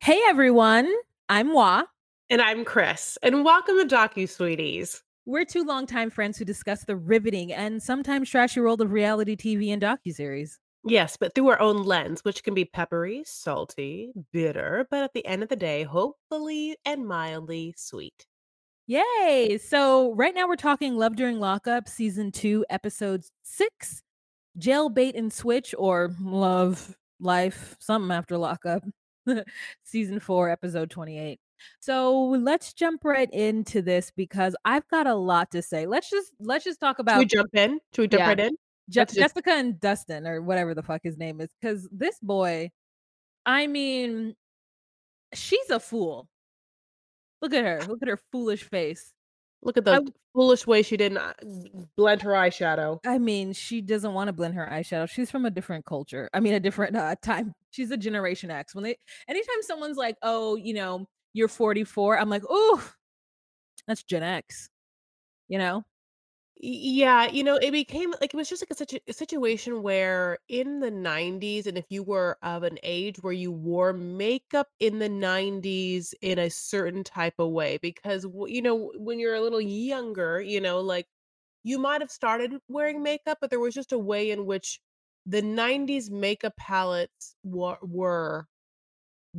Hey everyone, I'm Wa. And I'm Chris, and welcome to Docu Sweeties. We're two longtime friends who discuss the riveting and sometimes trashy world of reality TV and docuseries. Yes, but through our own lens, which can be peppery, salty, bitter, but at the end of the day, hopefully and mildly sweet. Yay! So, right now we're talking Love During Lockup, season two, episode six Jail Bait and Switch, or Love, Life, something after lockup, season four, episode 28. So let's jump right into this because I've got a lot to say. Let's just let's just talk Should about we jump in? Should we jump yeah, right in? Je- just Jessica and Dustin or whatever the fuck his name is. Because this boy, I mean, she's a fool. Look at her. Look at her foolish face. look at the w- foolish way she didn't uh, blend her eyeshadow. I mean, she doesn't want to blend her eyeshadow. She's from a different culture. I mean, a different uh, time. She's a Generation X. When they, anytime someone's like, "Oh, you know, you're 44," I'm like, "Oh, that's Gen X." You know? Yeah, you know, it became like it was just like a, such a, situation where in the 90s, and if you were of an age where you wore makeup in the 90s in a certain type of way, because you know, when you're a little younger, you know, like you might have started wearing makeup, but there was just a way in which the 90s makeup palettes were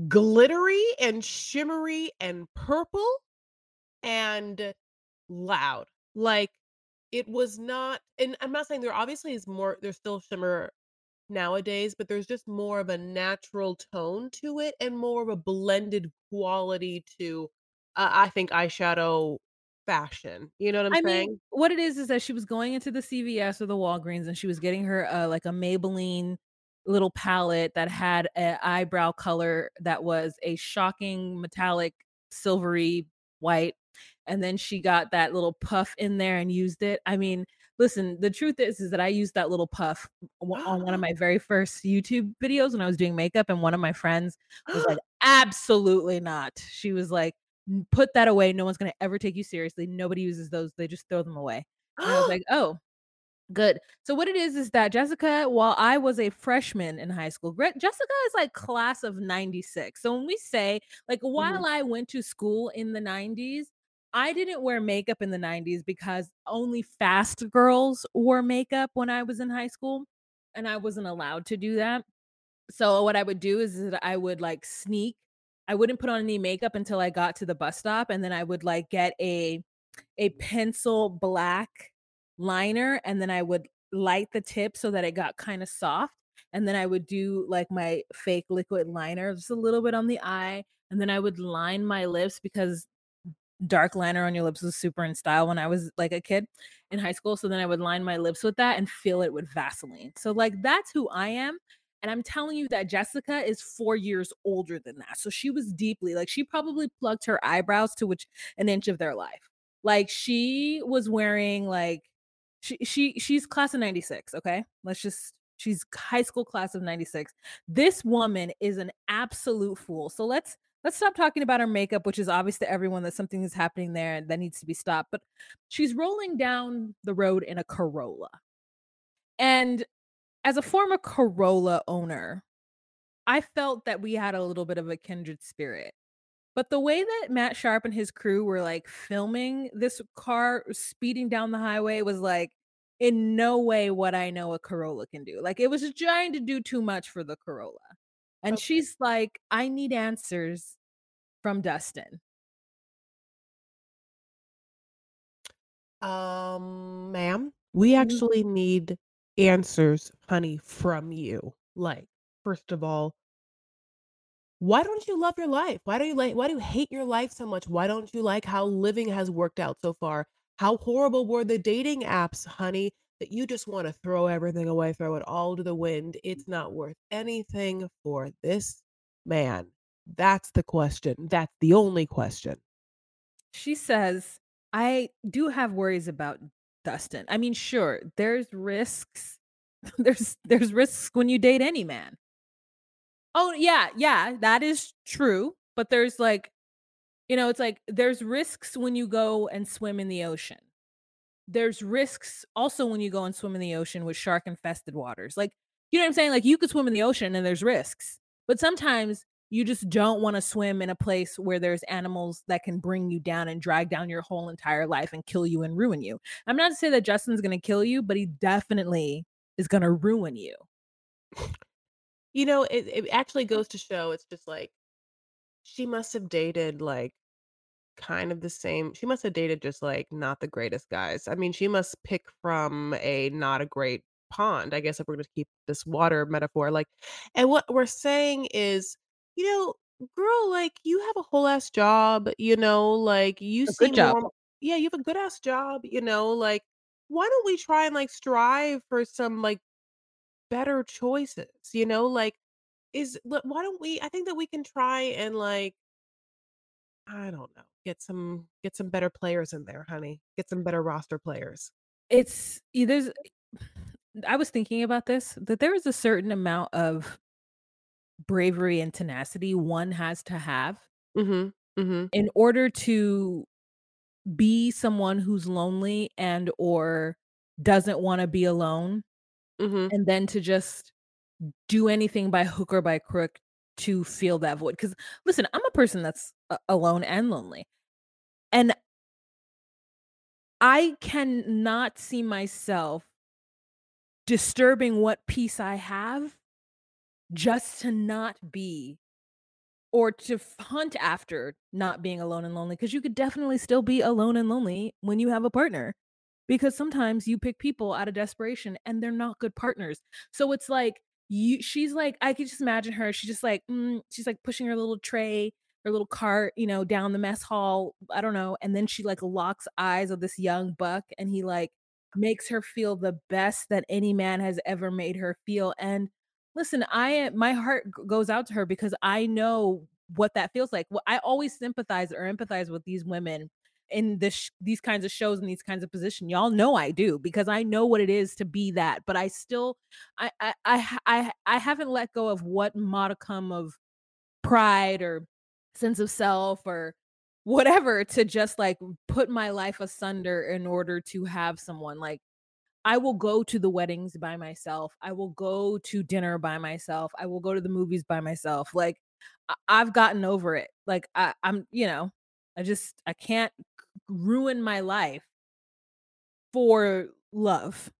glittery and shimmery and purple and loud. Like it was not, and I'm not saying there obviously is more, there's still shimmer nowadays, but there's just more of a natural tone to it and more of a blended quality to, uh, I think, eyeshadow fashion. You know what I'm I mean, saying? what it is is that she was going into the CVS or the Walgreens and she was getting her uh, like a Maybelline little palette that had an eyebrow color that was a shocking metallic silvery white and then she got that little puff in there and used it. I mean, listen, the truth is is that I used that little puff on one of my very first YouTube videos when I was doing makeup and one of my friends was like absolutely not. She was like put that away. No one's going to ever take you seriously. Nobody uses those. They just throw them away. And I was like, "Oh, good." So what it is is that Jessica, while I was a freshman in high school, Jessica is like class of 96. So when we say like Mhm. while I went to school in the 90s, I didn't wear makeup in the 90s because only fast girls wore makeup when I was in high school and I wasn't allowed to do that. So what I would do is that I would like sneak. I wouldn't put on any makeup until I got to the bus stop and then I would like get a a pencil black liner and then I would light the tip so that it got kind of soft and then I would do like my fake liquid liner just a little bit on the eye and then I would line my lips because dark liner on your lips was super in style when I was like a kid in high school. So then I would line my lips with that and fill it with Vaseline. So like that's who I am. And I'm telling you that Jessica is four years older than that. So she was deeply like she probably plucked her eyebrows to which an inch of their life. Like she was wearing like she she she's class of 96, okay? Let's just she's high school class of 96. This woman is an absolute fool. So let's let's stop talking about her makeup, which is obvious to everyone that something is happening there and that needs to be stopped. But she's rolling down the road in a Corolla. And as a former Corolla owner, I felt that we had a little bit of a kindred spirit. But the way that Matt Sharp and his crew were like filming this car speeding down the highway was like in no way what I know a Corolla can do. Like it was just trying to do too much for the Corolla. And Okay. she's like, I need answers from Dustin. Um, ma'am, we Mhm. actually need answers, honey, from you. Like, first of all, why don't you love your life? Why do you like why do you hate your life so much? Why don't you like how living has worked out so far? How horrible were the dating apps, honey, that you just want to throw everything away, throw it all to the wind? Mm-hmm. It's not worth anything for this man. That's the question. That's the only question. She says, I do have worries about Dustin. I mean, sure, there's risks. there's there's risks when you date any man. Oh, yeah, yeah, that is true. But there's like You know, it's like there's risks when you go and swim in the ocean. There's risks also when you go and swim in the ocean with shark-infested waters, like, you know what I'm saying? Like, you could swim in the ocean and there's risks, but sometimes you just don't wanna swim in a place where there's animals that can bring you down and drag down your whole entire life and kill you and ruin you. I'm not to say that Justin's gonna kill you, but he definitely is gonna ruin you. You know, it it actually goes to show it's just like, she must have dated, like, kind of the same she must have dated just, like, not the greatest guys. I mean, she must pick from a not a great pond, I guess, if we're gonna keep this water metaphor, like and what we're saying is, you know, "Girl, like, you have a whole ass job, you know, like, you A good seem job. yeah, you have a good ass job, you know, like, why don't we try and, like, strive for some, like, better choices?" You know, like, is why don't we I think that we can try and, like I don't know, get some get some better players in there, honey. Get some better roster players. It's there's I was thinking about this, that there is a certain amount of bravery and tenacity one has to have Mhm, mhm. in order to be someone who's lonely and or doesn't wanna be alone, Mhm. and then to just do anything by hook or by crook to fill that void because listen, I'm a person that's alone and lonely, and I cannot see myself disturbing what peace I have just to not be or to hunt after not being alone and lonely because you could definitely still be alone and lonely when you have a partner, because sometimes you pick people out of desperation and they're not good partners. So it's like, you she's like I could just imagine her, she's just like, mm, she's like pushing her little tray, her little cart, you know, down the mess hall, I don't know, and then she, like, locks eyes with this young buck, and he, like, makes her feel the best that any man has ever made her feel, and listen, I my heart goes out to her because I know what that feels like. Well, I always sympathize or empathize with these women in this these kinds of shows and these kinds of position. Y'all know I do because I know what it is to be that, but I still I I I I I haven't let go of what modicum of pride or sense of self or whatever to just, like, put my life asunder in order to have someone, like, I will go to the weddings by myself, I will go to dinner by myself, I will go to the movies by myself, like, I I've gotten over it, like, I I'm you know, I just I can't ruin my life for love.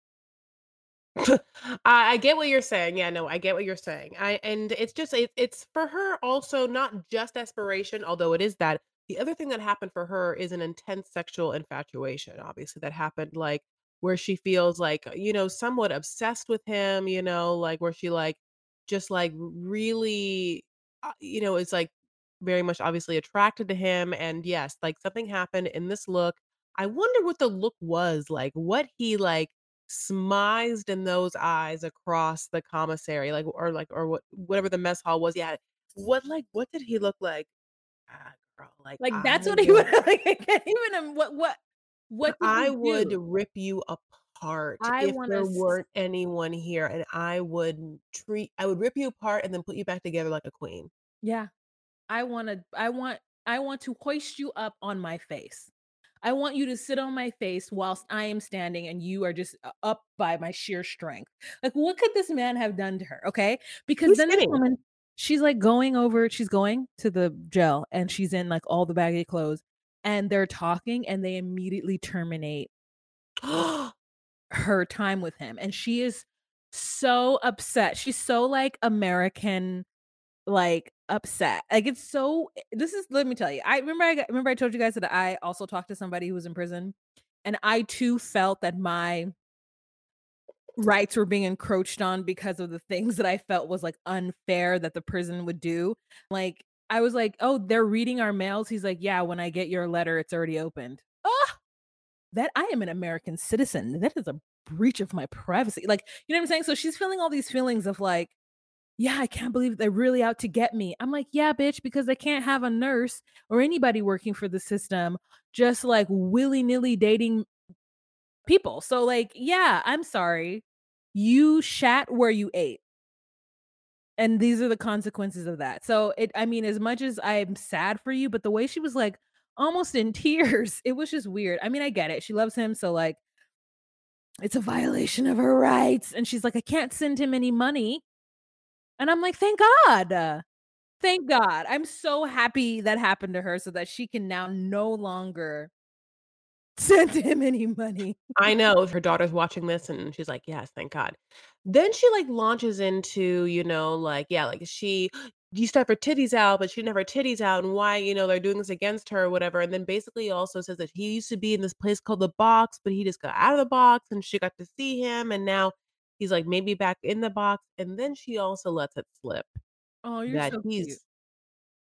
I I get what you're saying, yeah, no, I get what you're saying. I and it's just it it's for her also not just aspiration, although it is that. The other thing that happened for her is an intense sexual infatuation, obviously, that happened, like, where she feels, like, you know, somewhat obsessed with him, you know, like, where she, like, just, like, really, uh, you know, is, like, very much obviously attracted to him, and yes, like, something happened in this look. I wonder what the look was, like, what he, like, smized in those eyes across the commissary, like, or, like or what whatever the mess hall was, yeah. What, like what did he look like? Ah, girl, like, Like, I that's what he would would like, I even, um what what what I would do? rip you apart I if there s weren't anyone here, and I would treat I would rip you apart and then put you back together like a queen. Yeah. I wanna I want I want to hoist you up on my face. I want you to sit on my face whilst I am standing and you are just uh, up by my sheer strength. Like, what could this man have done to her, okay? Because then this woman, she's, like, going over she's going to the jail, and she's in, like, all the baggy clothes, and they're talking, and they immediately terminate her time with him, and she is so upset. She's so, like, American, like, upset. Like, it's so eh, this is let me tell you, I remember I remember I told you guys that I also talked to somebody who was in prison, and I too felt that my rights were being encroached on because of the things that I felt was, like, unfair that the prison would do. Like, I was like, "Oh, they're reading our mails?" He's like, "Yeah, when I get your letter, it's already opened." Ah! That I am an American citizen. That is a breach of my privacy. Like, you know what I'm saying? So she's feeling all these feelings of, like, "Yeah, I can't believe they're really out to get me." I'm like, "Yeah, bitch, because they can't have a nurse or anybody working for the system just, like, willy-nilly dating people." So, like, yeah, I'm sorry. You shat where you ate. And these are the consequences of that. So, it I mean, as much as I'm sad for you, but the way she was, like, almost in tears, it was just weird. I mean, I get it. She loves him, so, like it's a violation of her rights, and she's like, "I can't send him any money." And I'm like, "Thank God. Thank God." I'm so happy that happened to her so that she can now no longer send him any money. I know her daughter's watching this and she's like, "Yes, thank God." Then she, like, launches into, you know, like, yeah, like, she used to have her titties out, but she didn't have her titties out and why, you know, they're doing this against her or whatever, and then basically also says that he used to be in this place called The Box, but he just got out of the box and she got to see him, and now he's, like, maybe back in the box, and then she also lets it slip Oh, you're that so cute.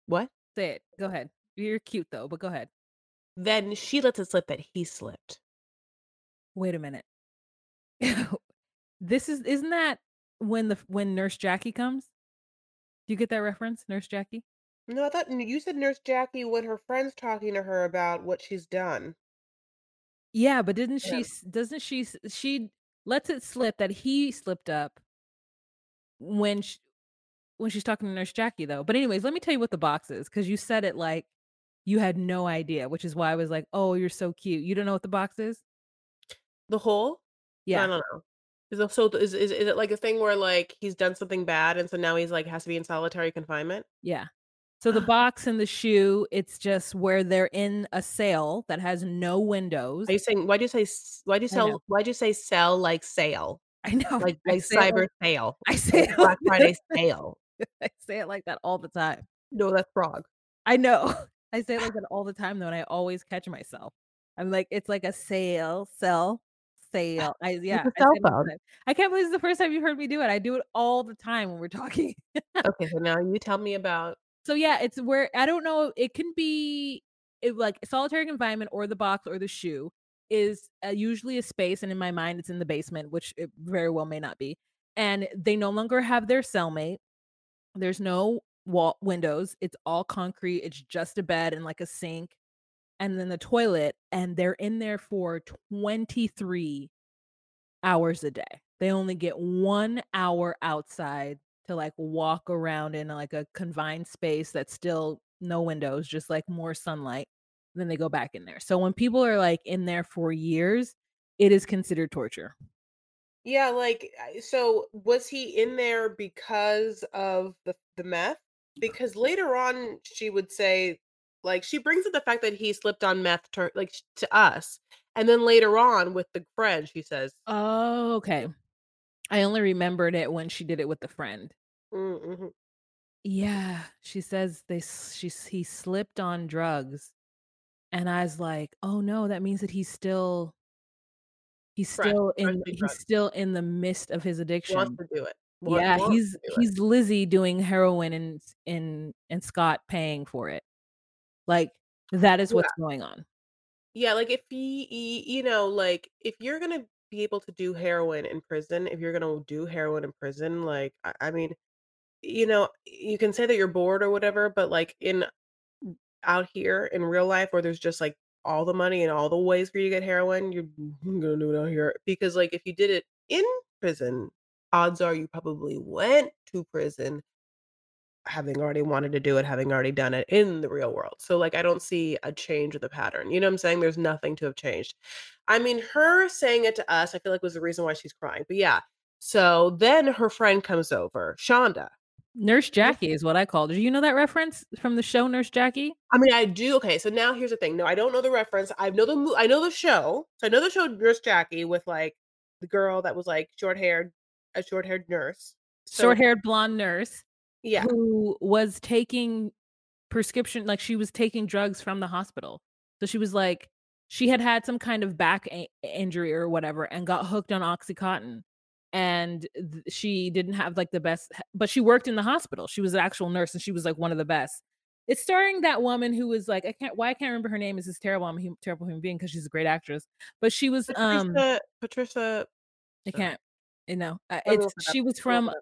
What? Say it. Go ahead. You're cute though, but go ahead. Then she lets it slip that he slipped. Wait a minute. This is isn't that when the when Nurse Jackie comes? Do you get that reference, Nurse Jackie? No, I thought you said Nurse Jackie when her friend's talking to her about what she's done. Yeah, but didn't Yeah. she doesn't she she lets it slip that he slipped up when she, when she's talking to Nurse Jackie, though. But anyways, let me tell you what the box is because you said it like you had no idea, which is why I was like, "Oh, you're so cute." You don't know what the box is? The hole? Yeah. I don't know. Is it so is is is it like a thing where, like, he's done something bad and so now he's, like, has to be in solitary confinement? Yeah. So the box and the shoe, it's just where they're in a sale that has no windows. Are you saying why do you say why do you sell why'd you say sell like sale? I know. Like I like it like cyber sale, I say like Black Friday sale. I say it like that all the time. No, that's frog. I know. I say it like that all the time, though, and I always catch myself. I'm like, "It's like a sale, sell, sale." I yeah, I say cell it phone. I can't believe this is the first time you heard me do it. I do it all the time when we're talking. Okay, so now you tell me about So, yeah, it's where I don't know, it can be it like solitary confinement or the box or the shoe is, uh, usually a space, and in my mind, it's in the basement, which it very well may not be, and they no longer have their cellmate. There's no wall windows, it's all concrete, it's just a bed and, like, a sink, and then the toilet, and they're in there for 23 hours a day. They only get 1 hour outside to, like, walk around in, like, a confined space that's still no windows, just, like, more sunlight, then they go back in there. So when people are, like, in there for years, it is considered torture. Yeah, like, so was he in there because of the the meth? Because later on, she would say like, she brings up the fact that he slipped on meth to like, to us, and then later on with the friend, she says Oh, okay. I only remembered it when she did it with the friend. Mm, mhm. Yeah, she says they she he slipped on drugs, and I was like, "Oh, no, that means that he's still" he's still in he's still in the midst of his Wants addiction. to do it. Want Yeah, wants he's do it. he's Lizzie doing heroin and and and Scott paying for it. Like, that is Yeah. what's going on. Yeah, like, if he you know, like, if you're gonna be able to do heroin in prison, if you're gonna do heroin in prison, like, I I mean, you know, you can say that you're bored or whatever, but, like, in out here in real life where there's just, like, all the money and all the ways for you to get heroin, you're gonna do it out here. Because, like, if you did it in prison, odds are you probably went to prison having already wanted to do it, having already done it in the real world. So, like, I don't see a change of the pattern, you know what I'm saying? There's nothing to have changed. I mean, her saying it to us, I feel like was the reason why she's crying, but yeah. So, then her friend comes over, Shonda. Nurse Jackie is what I called. Do you know that reference from the show Nurse Jackie? I mean, I do okay, so now here's the thing, no, I don't know the reference, I know the I know the show. So I know the show Nurse Jackie with, like, the girl that was, like, short-haired a short-haired nurse. So Short-haired blonde nurse Yeah. who was taking prescription like, she was taking drugs from the hospital. So she was, like she had had some kind of back i injury or whatever and got hooked on OxyContin, and th she didn't have, like, the best but she worked in the hospital. She was an actual nurse, and she was, like, one of the best. It's starring that woman who was, like I can't why I can't remember her name is this terrible I'm a hu terrible human being 'cause she's a great actress. But she was, um Patricia Patricia I can't you know, uh, it's look it up, she was let me look from.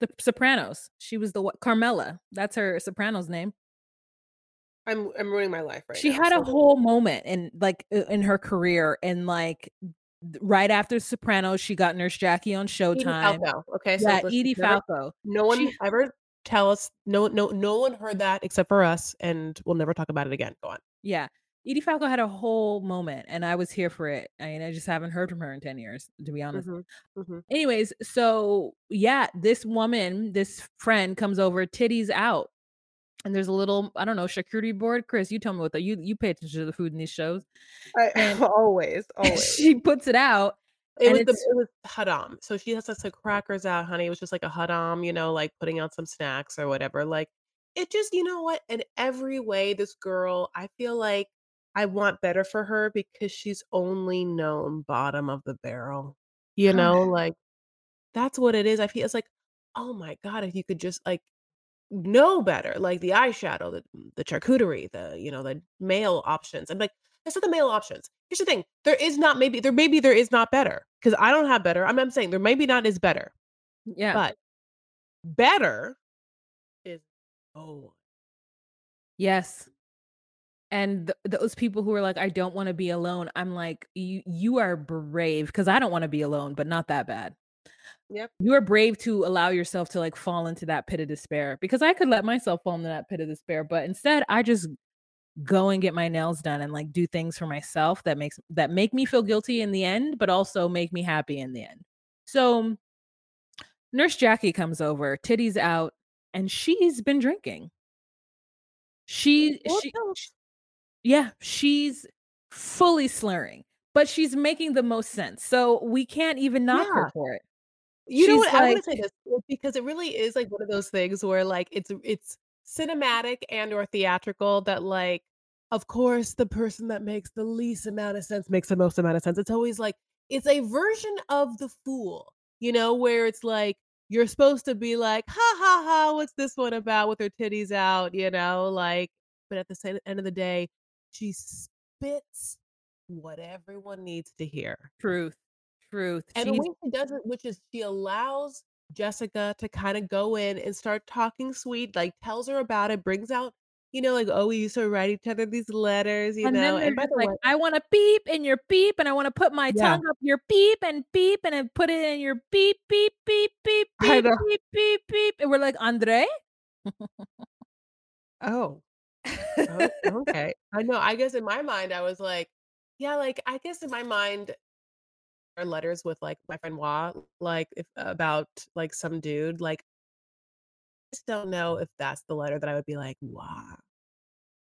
The Sopranos. She was the what Carmela. That's her Sopranos name. I'm I'm ruining my life right She now, had a whole moment in, like, in her career and, like right after Sopranos, she got Nurse Jackie on Edie Showtime. Falco, okay, so Yeah, Edie never Falco. no She one ever tell us no no no one heard that except for us, and we'll never talk about it again, go on. Yeah, Edie Falco had a whole moment, and I was here for it, and I just haven't heard from her in 10 years, to be honest. Mhm, mhm. Anyways, so, yeah, this woman, this friend comes over, titties out, and there's a little, I don't know, charcuterie board? Chris, you tell me what that you you pay attention to the food in these shows, I and always, always. she puts it out, It was the it was Hadam, so she has us, like, crackers out, honey, it was just like a Hadam, you know, like, putting out some snacks or whatever, like, it just you know what? In every way, this girl, I feel like I want better for her because she's only known bottom of the barrel, you oh, know, like, that's what it is, I feel it's like, "Oh my god, if you could just, like, know better," like, the eyeshadow, the mm, the charcuterie, the, you know, the male options, I'm like, "It's not the male options." Here's the thing, there is not maybe there maybe there is not better because I don't have better, I'm I'm saying there maybe not is better, Yeah. but better is oh Yes. And th those people who are like, "I don't wanna be alone," I'm like, "You you are brave because I don't wanna be alone, but not that bad. Yep. You are brave to allow yourself to, like, fall into that pit of despair, because I could let myself fall into that pit of despair, but instead, I just go and get my nails done and, like, do things for myself that makes that make me feel guilty in the end, but also make me happy in the end. So Nurse Jackie comes over, titties out, and she's been drinking. She she Yeah, she's fully slurring, but she's making the most sense, so we can't even knock her for it. You know She's what? I wanna say this, because it really is, like, one of those things where, like, it's it's cinematic and or theatrical that, like, of course, the person that makes the least amount of sense makes the most amount of sense, it's always like it's a version of the fool, you know, where it's like, you're supposed to be like, "Ha, ha, ha, what's this one about with her titties out?" You know, like, but at the end of the day, she spits what everyone needs to hear. Truth. Truth. And the way she does it, which is she allows Jessica to kinda go in and start talking sweet, like, tells her about it, brings out, you know, like, "Oh, we used to write each other these letters," you And know, then and by the like, way "I wanna beep in your beep, and I wanna put my Yeah. tongue up your beep and beep, and put it in your beep, beep, beep, beep, beep, beep, beep, beep," and we're like, "Andre?" Oh. Oh, okay. I know, I guess in my mind, I was like yeah, like, I guess in my mind letters with, like, my friend Wha, like, if about, like, some dude, like I just don't know if that's the letter that I would be like, "Wha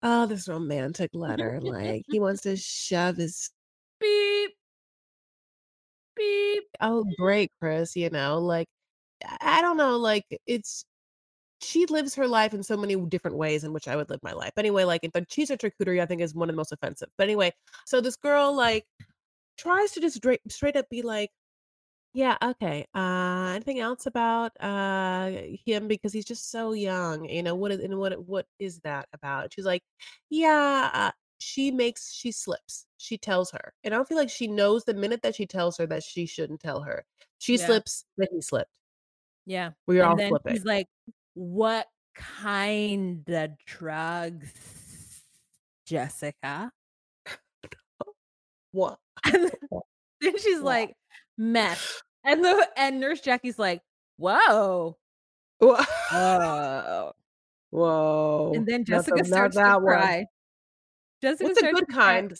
oh, this romantic letter," like, he wants to shove his Beep. Beep. Oh, great, Chris, you know, like, I don't know, like, it's she lives her life in so many different ways in which I would live my life. Anyway, like, the cheese or charcuterie, I think, is one of the most offensive. But anyway, so this girl, like, tries to just drai straight up be like, "Yeah, okay, uh, anything else about, uh, him because he's just so young, you know, what is and what what is that about?" She's like, "Yeah, uh" she makes she slips, she tells her, and I don't feel like she knows the minute that she tells her that she shouldn't tell her. She Yeah. slips, then he slipped. Yeah, We are and all then slipping. he's like, "What kinda drugs, Jessica?" What? And then she's What? like, "Meth." And the and Nurse Jackie's like, "Whoa." Whoa. "Whoa." And then Not the Jessica not starts to that one. cry. Jessica What's a good to cry. kind?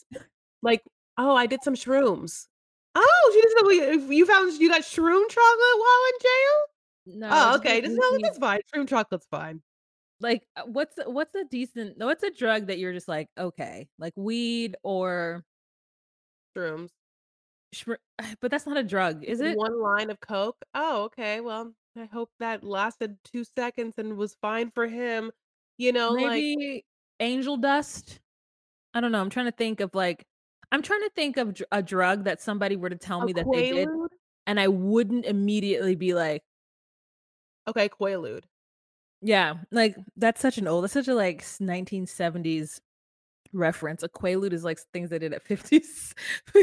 Like, "Oh, I did some shrooms." Oh, she doesn't know you found you got shroom chocolate while in jail? No, Oh, okay, just no, that's fine, shroom chocolate's fine. Like, uh, what's what's a decent what's a drug that you're just like, "Okay," like weed or Shrooms. Shr but that's not a drug, is it? 1 line of coke? Oh, okay, well, I hope that lasted 2 seconds and was fine for him, you know, like Maybe angel dust? I don't know, I'm trying to think of, like I'm trying to think of a drug that somebody were to tell A me that they did, and I wouldn't immediately be like Okay, Quaalude. Yeah, like, that's such an old that's such a, like, 1970s reference. A Quaalude is, like, things they did at 50s.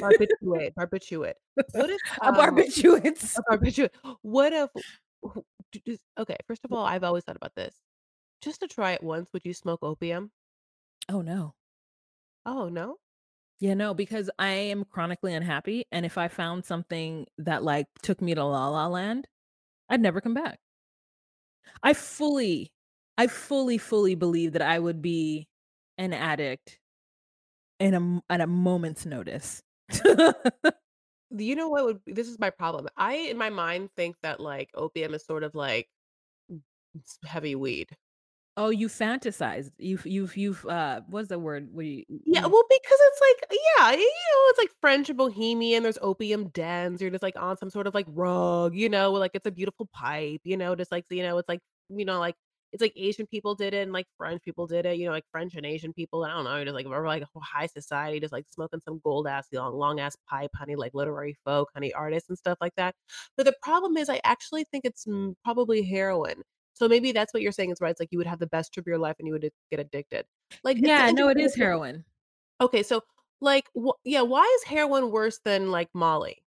Barbiturate, barbiturate. What if, A um barbiturates. a barbiturate what if who d d okay, first of all, I've always thought about this. Just to try it once, would you smoke opium? Oh, no. Oh, no? Yeah, no, because I am chronically unhappy, and if I found something that, like, took me to La La Land, I'd never come back. I fully I fully, fully believe that I would be an addict in a at a moment's notice. You know what would this is my problem. I, in my mind, think that, like, opium is sort of like heavy weed. Oh, you fantasize. You've you've you've, uh, what's the word? We Yeah, well, because it's like yeah, you know, it's like French and bohemian, there's opium dens, you're just, like, on some sort of, like, rug, you know, like, it's a beautiful pipe, you know, just, like, you know, it's like, you know, like, it's like Asian people did it and, like, French people did it, you know, like, French and Asian people, I don't know, just, like, we're, like, a high society, just, like, smoking some gold ass, long long ass pipe, honey, like, literary folk, honey, artists and stuff like that. But the problem is I actually think it's, mm, probably heroin. So maybe that's what you're saying is right, it's like you would have the best trip of your life and you would, get addicted. Like, Yeah, no, it is heroin. Okay, so, like, wh yeah, why is heroin worse than, like, Molly?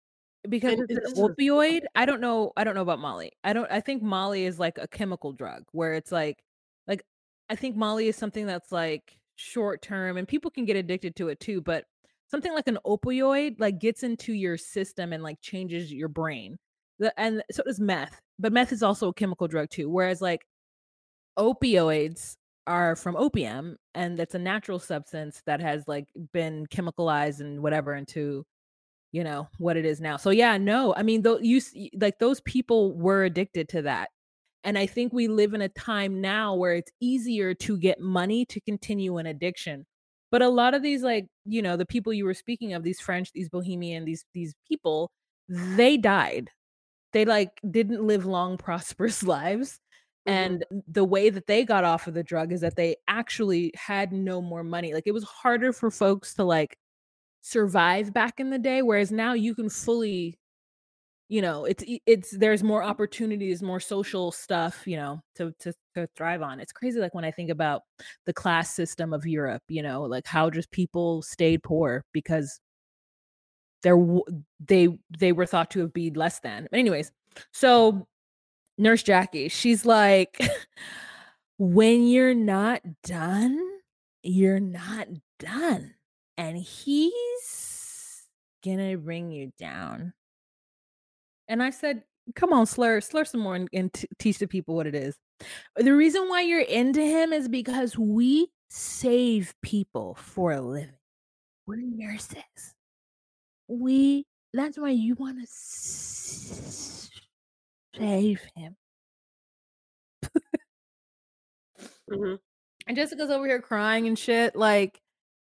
Because And it's an is opioid. I don't know I don't know about Molly. I don't I think Molly is like a chemical drug where it's like like, I think Molly is something that's, like, short term, and people can get addicted to it too, but something like an opioid, like, gets into your system and, like, changes your brain. The and so does meth, but meth is also a chemical drug too, whereas, like, opioids are from opium, and it's a natural substance that has, like, been chemicalized and whatever into you know, what it is now. So, yeah, no, I mean, tho you like, those people were addicted to that, and I think we live in a time now where it's easier to get money to continue an addiction. But a lot of these, like, you know, the people you were speaking of, these French, these Bohemian, these these people, they died. They, like, didn't live long, prosperous lives, Mhm. and the way that they got off of the drug is that they actually had no more money. Like, it was harder for folks to, like, survive back in the day, whereas now you can fully you know, it's it's there's more opportunities, more social stuff, you know, to to to thrive on. It's crazy, like, when I think about the class system of Europe, you know, like, how just people stayed poor because there w they they were thought to have been less than. but Anyways, so Nurse Jackie, she's like, "When you're not done, you're not done, and he's gonna bring you down." And I said, "Come on, slur slur some more and and t teach the people what it is." The reason why you're into him is because we save people for a living. We're nurses. We that's why you wanna s save him. Mhm. And Jessica's over here crying and shit, like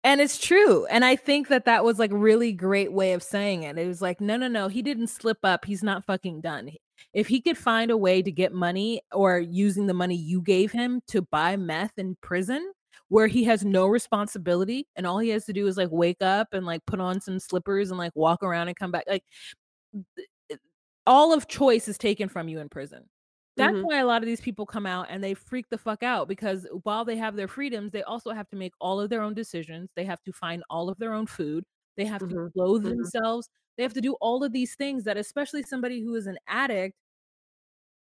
and it's true, and I think that that was, like, really great way of saying it. It was like, "No, no, no, he didn't slip up, he's not fucking done. If he could find a way to get money or using the money you gave him to buy meth in prison, where he has no responsibility and all he has to do is, like, wake up and, like, put on some slippers and, like, walk around and come back, like, all of choice is taken from you in prison. That's Mhm. why a lot of these people come out and they freak the fuck out because while they have their freedoms, they also have to make all of their own decisions, they have to find all of their own food, they have to Mhm. clothe Mhm. themselves, they have to do all of these things that especially somebody who is an addict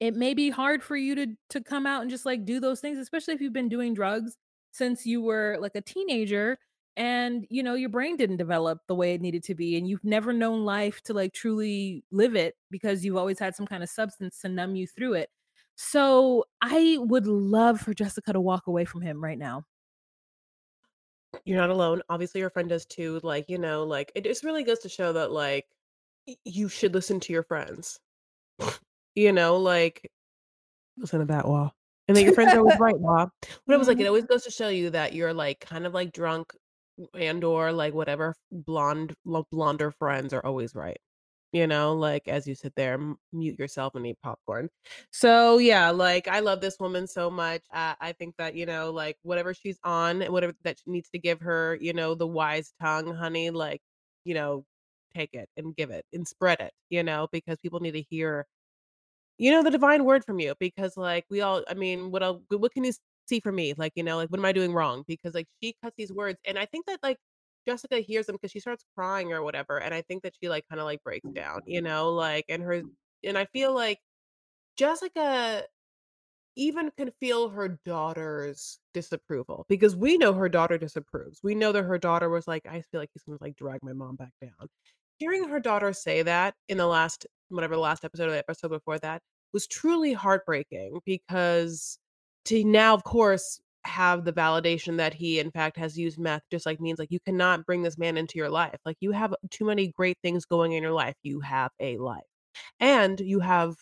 it may be hard for you to to come out and just, like, do those things, especially if you've been doing drugs since you were, like, a teenager and, you know, your brain didn't develop the way it needed to be, and you've never known life to, like, truly live it because you've always had some kinda substance to numb you through it. So, I would love for Jessica to walk away from him right now. You're not alone. Obviously, your friend does too, like, you know, like, it just really goes to show that, like, y you should listen to your friends. You know, like, listen to that, "Wa," and that your friends are always right, "Wa." But it was like, it Mhm. always goes to show you that you're, like, kind of, like, drunk and or, like, whatever blonde blonder friends are always right. You know, like, as you sit there, mute yourself and eat popcorn. So, yeah, like, I love this woman so much. Uh, I think that, you know, like, whatever she's on, whatever that needs to give her, you know, the wise tongue, honey, like, you know, take it and give it and spread it, you know, because people need to hear, you know, the divine word from you because, like, we all I mean, what el what can you see from me? Like, you know, like, what am I doing wrong? Because, like, she cuts these words, and I think that, like, Jessica hears them because she starts crying or whatever, and I think that she, like, kinda, like, breaks down, you know, like, and her and I feel like Jessica even can feel her daughter's disapproval because we know her daughter disapproves. We know that her daughter was like, "I feel like he's gonna, like, drag my mom back down." Hearing her daughter say that in the last whatever the last episode or the episode before that was truly heartbreaking because to now, of course, have the validation that he, in fact, has used meth just, like, means, like, you cannot bring this man into your life. Like, you have too many great things going in your life. You have a life, and you have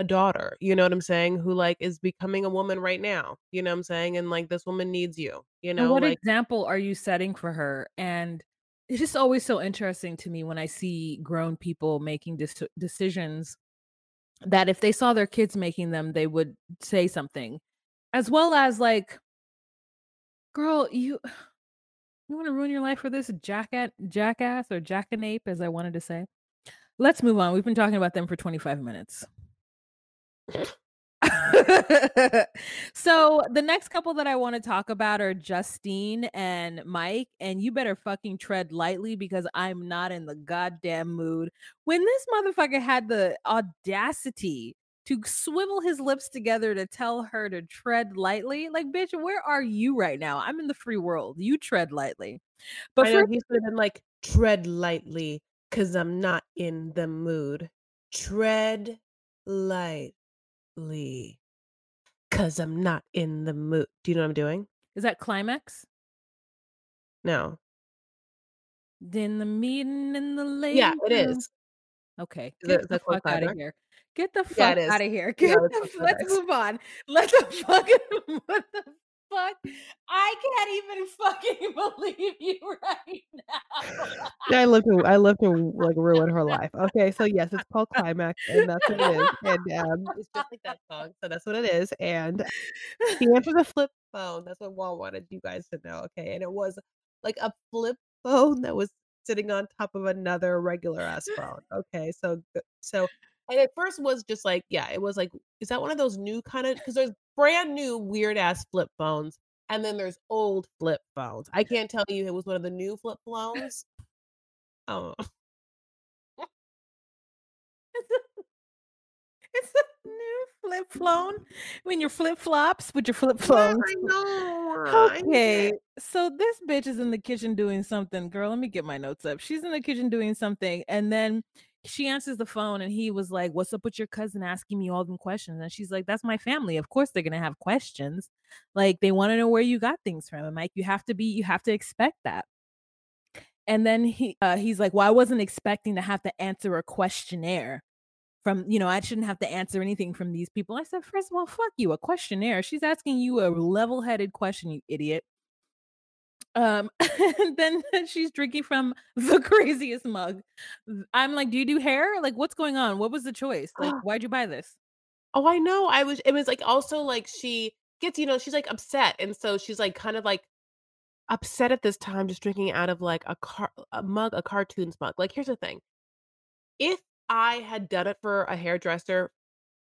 a daughter, you know what I'm saying, who, like, is becoming a woman right now, you know what I'm saying, and, like, this woman needs you, you And know, what like example are you setting for her? And it's just always so interesting to me when I see grown people making deci decisions that if they saw their kids making them, they would say something, as well as, like "Girl, you you wanna ruin your life for this jacka jackass or jackanape," as I wanted to say. Let's move on, we've been talking about them for 25 minutes. So, the next couple that I wanna talk about are Justine and Mike, and you better fucking tread lightly because I'm not in the goddamn mood. When this motherfucker had the audacity to swivel his lips together to tell her to tread lightly, like, "Bitch, where are you right now? I'm in the free world, you tread lightly." But I know, he should've been like, "Tread lightly, 'cause I'm not in the mood. Tread lightly, 'cause I'm not in the mood." Do you know what I'm doing? Is that Climax? No. In the meeting in the Yeah, late it room. is. Okay, get the that fuck outta Climax? here. Get the Yeah, fuck it is. outta here. Yeah, the let's Climax. move on. Let the fucking what the fuck? I can't even fucking believe you right now. I love to I love to, like, ruin her life. Okay, so, yes, it's called Climax, and that's what it is, and, um, it's just like that song, so that's what it is, and he answered the flip phone, that's what Wa wanted you guys to know, okay, and it was, like, a flip phone that was sitting on top of another regular ass phone, okay, so so and at first was just like yeah, it was like, is that one of those new kind of because there's brand new weird ass flip phones, and then there's old flip phones. I can't tell you it was one of the new flip phones. Oh. It's a new flip phone when your flip flops with your flip phones. I know, Okay, so this bitch is in the kitchen doing something girl, let me get my notes up. She's in the kitchen doing something, and then she answers the phone, and he was like, "What's up with your cousin asking me all them questions?" And she's like, "That's my family, of course they're gonna have questions. Like, they wanna know where you got things from, and, Mike, you have to be you have to expect that." And then he uh, he's like, "Well, I wasn't expecting to have to answer a questionnaire from you know, I shouldn't have to answer anything from these people." I said, "First of all, fuck you, a questionnaire? She's asking you a level-headed question, you idiot." Um, and then she's drinking from the craziest mug. I'm like, "Do you do hair? Like, what's going on? What was the choice? Like, why'd you buy this?" Oh, I know, I was it was, like, also, like, she gets you know, she's, like, upset, and so she's, like, kind of, like, upset at this time just drinking out of, like, a car a mug a cartoons mug. Like, here's the thing, if I had done it for a hairdresser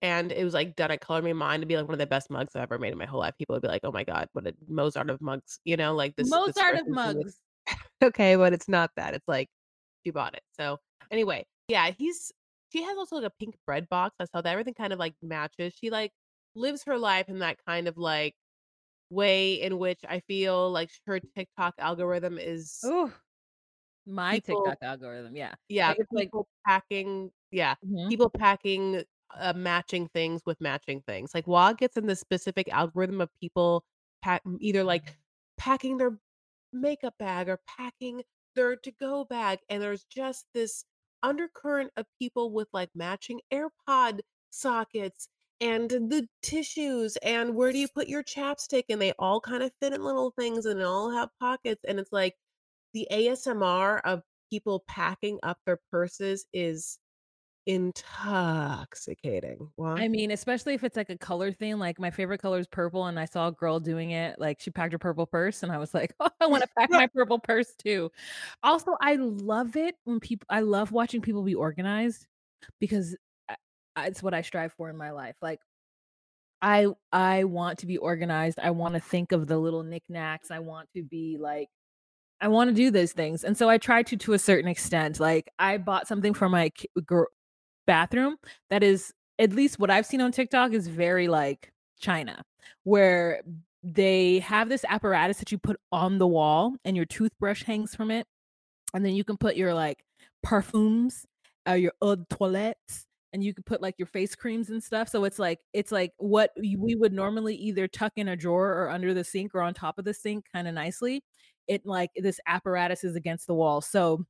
and it was, like, done at Color Me Mine, it'd be, like, one of the best mugs I've ever made in my whole life. People would be like, "Oh my god, what a Mozart of mugs," you know, like, this this Mozart of mugs. Okay, but it's not that, it's, like, she bought it. So, anyway, yeah, he's she has also, like, a pink bread box, I saw that, everything kind of, like, matches. She, like, lives her life in that kind of, like, way in which I feel like her TikTok algorithm is Ooh. My people TikTok algorithm, yeah. yeah, Like, it's like packing yeah, Mhm. people packing, uh, matching things with matching things. Like, WOD gets in this specific algorithm of people pack either, like, packing their makeup bag or packing their to-go bag, and there's just this undercurrent of people with, like, matching AirPod sockets and the tissues, and where do you put your chapstick, and they all kinda fit in little things, and all have pockets, and it's like the ASMR of people packing up their purses is intoxicating. What? I mean, especially if it's, like, a color thing, like, my favorite color is purple, and I saw a girl doing it, like, she packed her purple purse, and I was like, "Oh, I wanna pack my purple purse too." Also, I love it when people. I love watching people be organized because I I it's what I strive for in my life. Like I I want to be organized, I wanna think of the little knickknacks, I want to be, like I wanna do those things, and so I try to, to a certain extent. Like, I bought something for my ki gir bathroom that is at least what I've seen on TikTok is very, like China, where they have this apparatus that you put on the wall and your toothbrush hangs from it, and then you can put your, like, perfumes, or your eau de toilette, and you can put, like, your face creams and stuff, so it's like it's like what we would normally either tuck in a drawer or under the sink or on top of the sink kinda nicely, it, like this apparatus is against the wall, so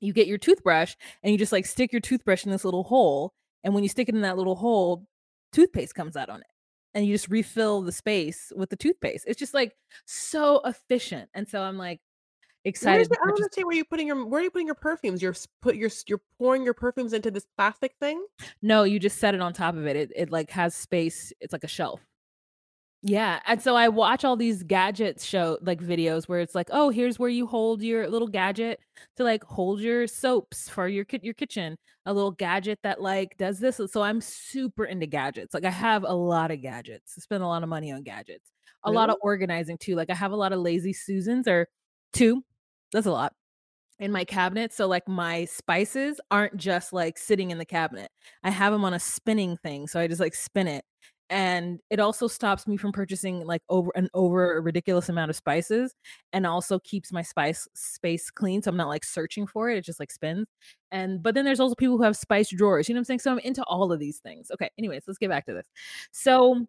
you get your toothbrush and you just, like, stick your toothbrush in this little hole, and when you stick it in that little hole, toothpaste comes out on it, and you just refill the space with the toothpaste. It's just, like, so efficient, and so I'm, like, excited the I don't understand where you're putting your where are you putting your perfumes? You're put your you're pouring your perfumes into this plastic thing? No, you just set it on top of it. It it, like, has space. It's like a shelf. Yeah, and so I watch all these gadgets show like, videos where it's like, "Oh, here's where you hold your little gadget to, like, hold your soaps for your kit your kitchen, a little gadget that, like, does this," so I'm super into gadgets, like, I have a lot of gadgets. I spend a lot of money on gadgets. A lot of organizing too, like, I have a lot of Lazy Susans or 2, that's a lot, in my cabinet, so, like, my spices aren't just, like, sitting in the cabinet. I have them on a spinning thing, so I just, like, spin it, and it also stops me from purchasing, like, over an over ridiculous amount of spices, and also keeps my spice space clean, so I'm not, like, searching for it, it just, like, spins, and but then there's also people who have spice drawers, you know what I'm saying? So I'm into all of these things. Okay, anyways, let's get back to this. So,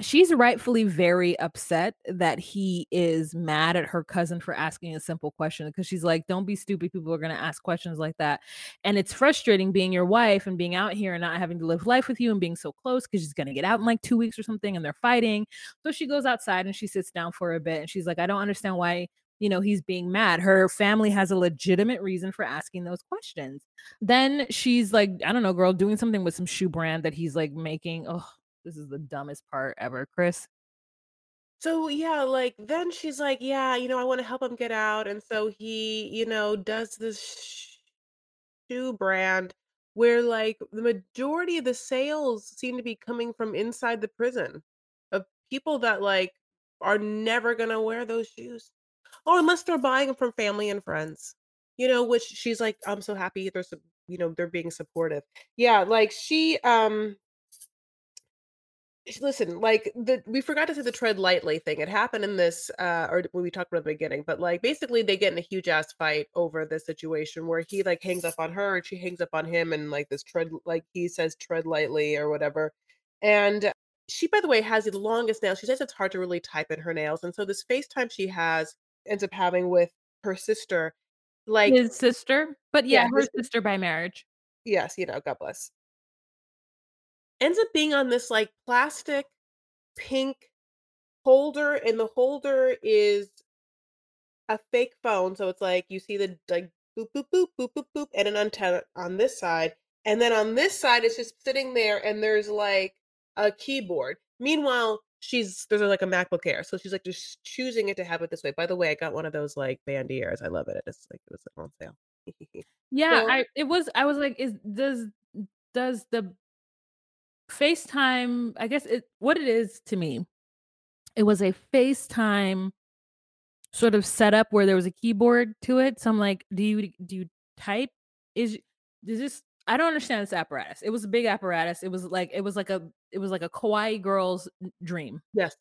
she's rightfully very upset that he is mad at her cousin for asking a simple question because she's like, "Don't be stupid, people are gonna ask questions like that," and it's frustrating being your wife and being out here and not having to live life with you and being so close because she's gonna get out in, like, 2 weeks or something, and they're fighting. So she goes outside and she sits down for a bit, and she's like, "I don't understand why, you know, he's being mad." Her family has a legitimate reason for asking those questions. Then she's like, I don't know, girl, doing something with some shoe brand that he's, like, making ugh, this is the dumbest part ever, Chris. So, yeah, like, then she's like, "Yeah, you know, I wanna help him get out," and so he, you know, does this shoe brand where, like, the majority of the sales seem to be coming from inside the prison, of people that, like, are never gonna wear those shoes. Or unless they're buying 'em from family and friends, you know, which she's like, "I'm so happy they're you know, they're being supportive." Yeah, like, she, um listen, like, the we forgot to say the tread lightly thing, it happened in this, uh or when we talked about the beginning, but, like, basically, they get in a huge ass fight over the situation where he, like, hangs up on her, and she hangs up on him, and, like, this tread like, he says, "Tread lightly," or whatever, and she, by the way, has the longest nails, she says it's hard to really type in her nails, and so this FaceTime she has ends up having with her sister, like His sister? But, Yeah, yeah, her his sister by marriage. Yes, you know, God bless. Ends up being on this, like, plastic pink holder, and the holder is a fake phone, so it's like, you see the, like, boop, boop, boop, boop, boop, boop, and an antenna on this side, and then on this side, it's just sitting there, and there's, like, a keyboard. Meanwhile, she's there's, like, a MacBook Air, so she's, like, just choosing it to have it this way. By the way, I got one of those, like, band ears, I love it, it's, like, it was, on sale. Yeah, So I it was I was like, "Is does does the" FaceTime I guess it what it is to me, it was a FaceTime sort of setup where there was a keyboard to it, so I'm like, "Do you do you type? Is does this" I don't understand this apparatus. It was a big apparatus, it was like it was like a it was like a kawaii girl's dream. Yes.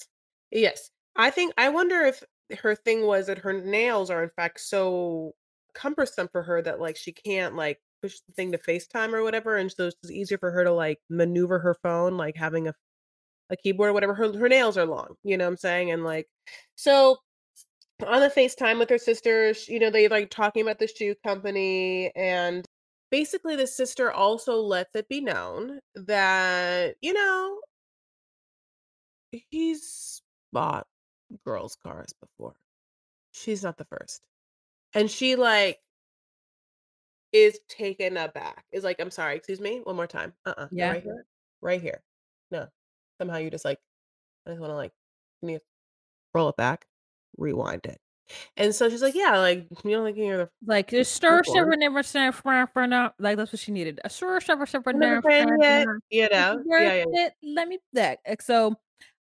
Yes. I think I wonder if her thing was that her nails are, in fact, so cumbersome for her that, like, she can't, like, push the thing to FaceTime or whatever, and so it's easier for her to, like, maneuver her phone, like, having a a keyboard or whatever. Her her nails are long, you know what I'm saying? And, like so, on the FaceTime with her sister, sh you know, they, like, talking about the shoe company, and basically, the sister also lets it be known that, you know he's bought girls' cars before. She's not the first. And she, like is taken aback. Is like, "I'm sorry, excuse me? One more time. Uh-uh. No, Yeah. right here. Right here. No." Somehow you just, like I just wanna, like, me roll it back, rewind it. And so she's like, "Yeah, like, you know, like, you're the Like, the stir, one." like, that's what she needed. A stir, "I'm not a fan yet." You know? Yeah, yeah, let me that so,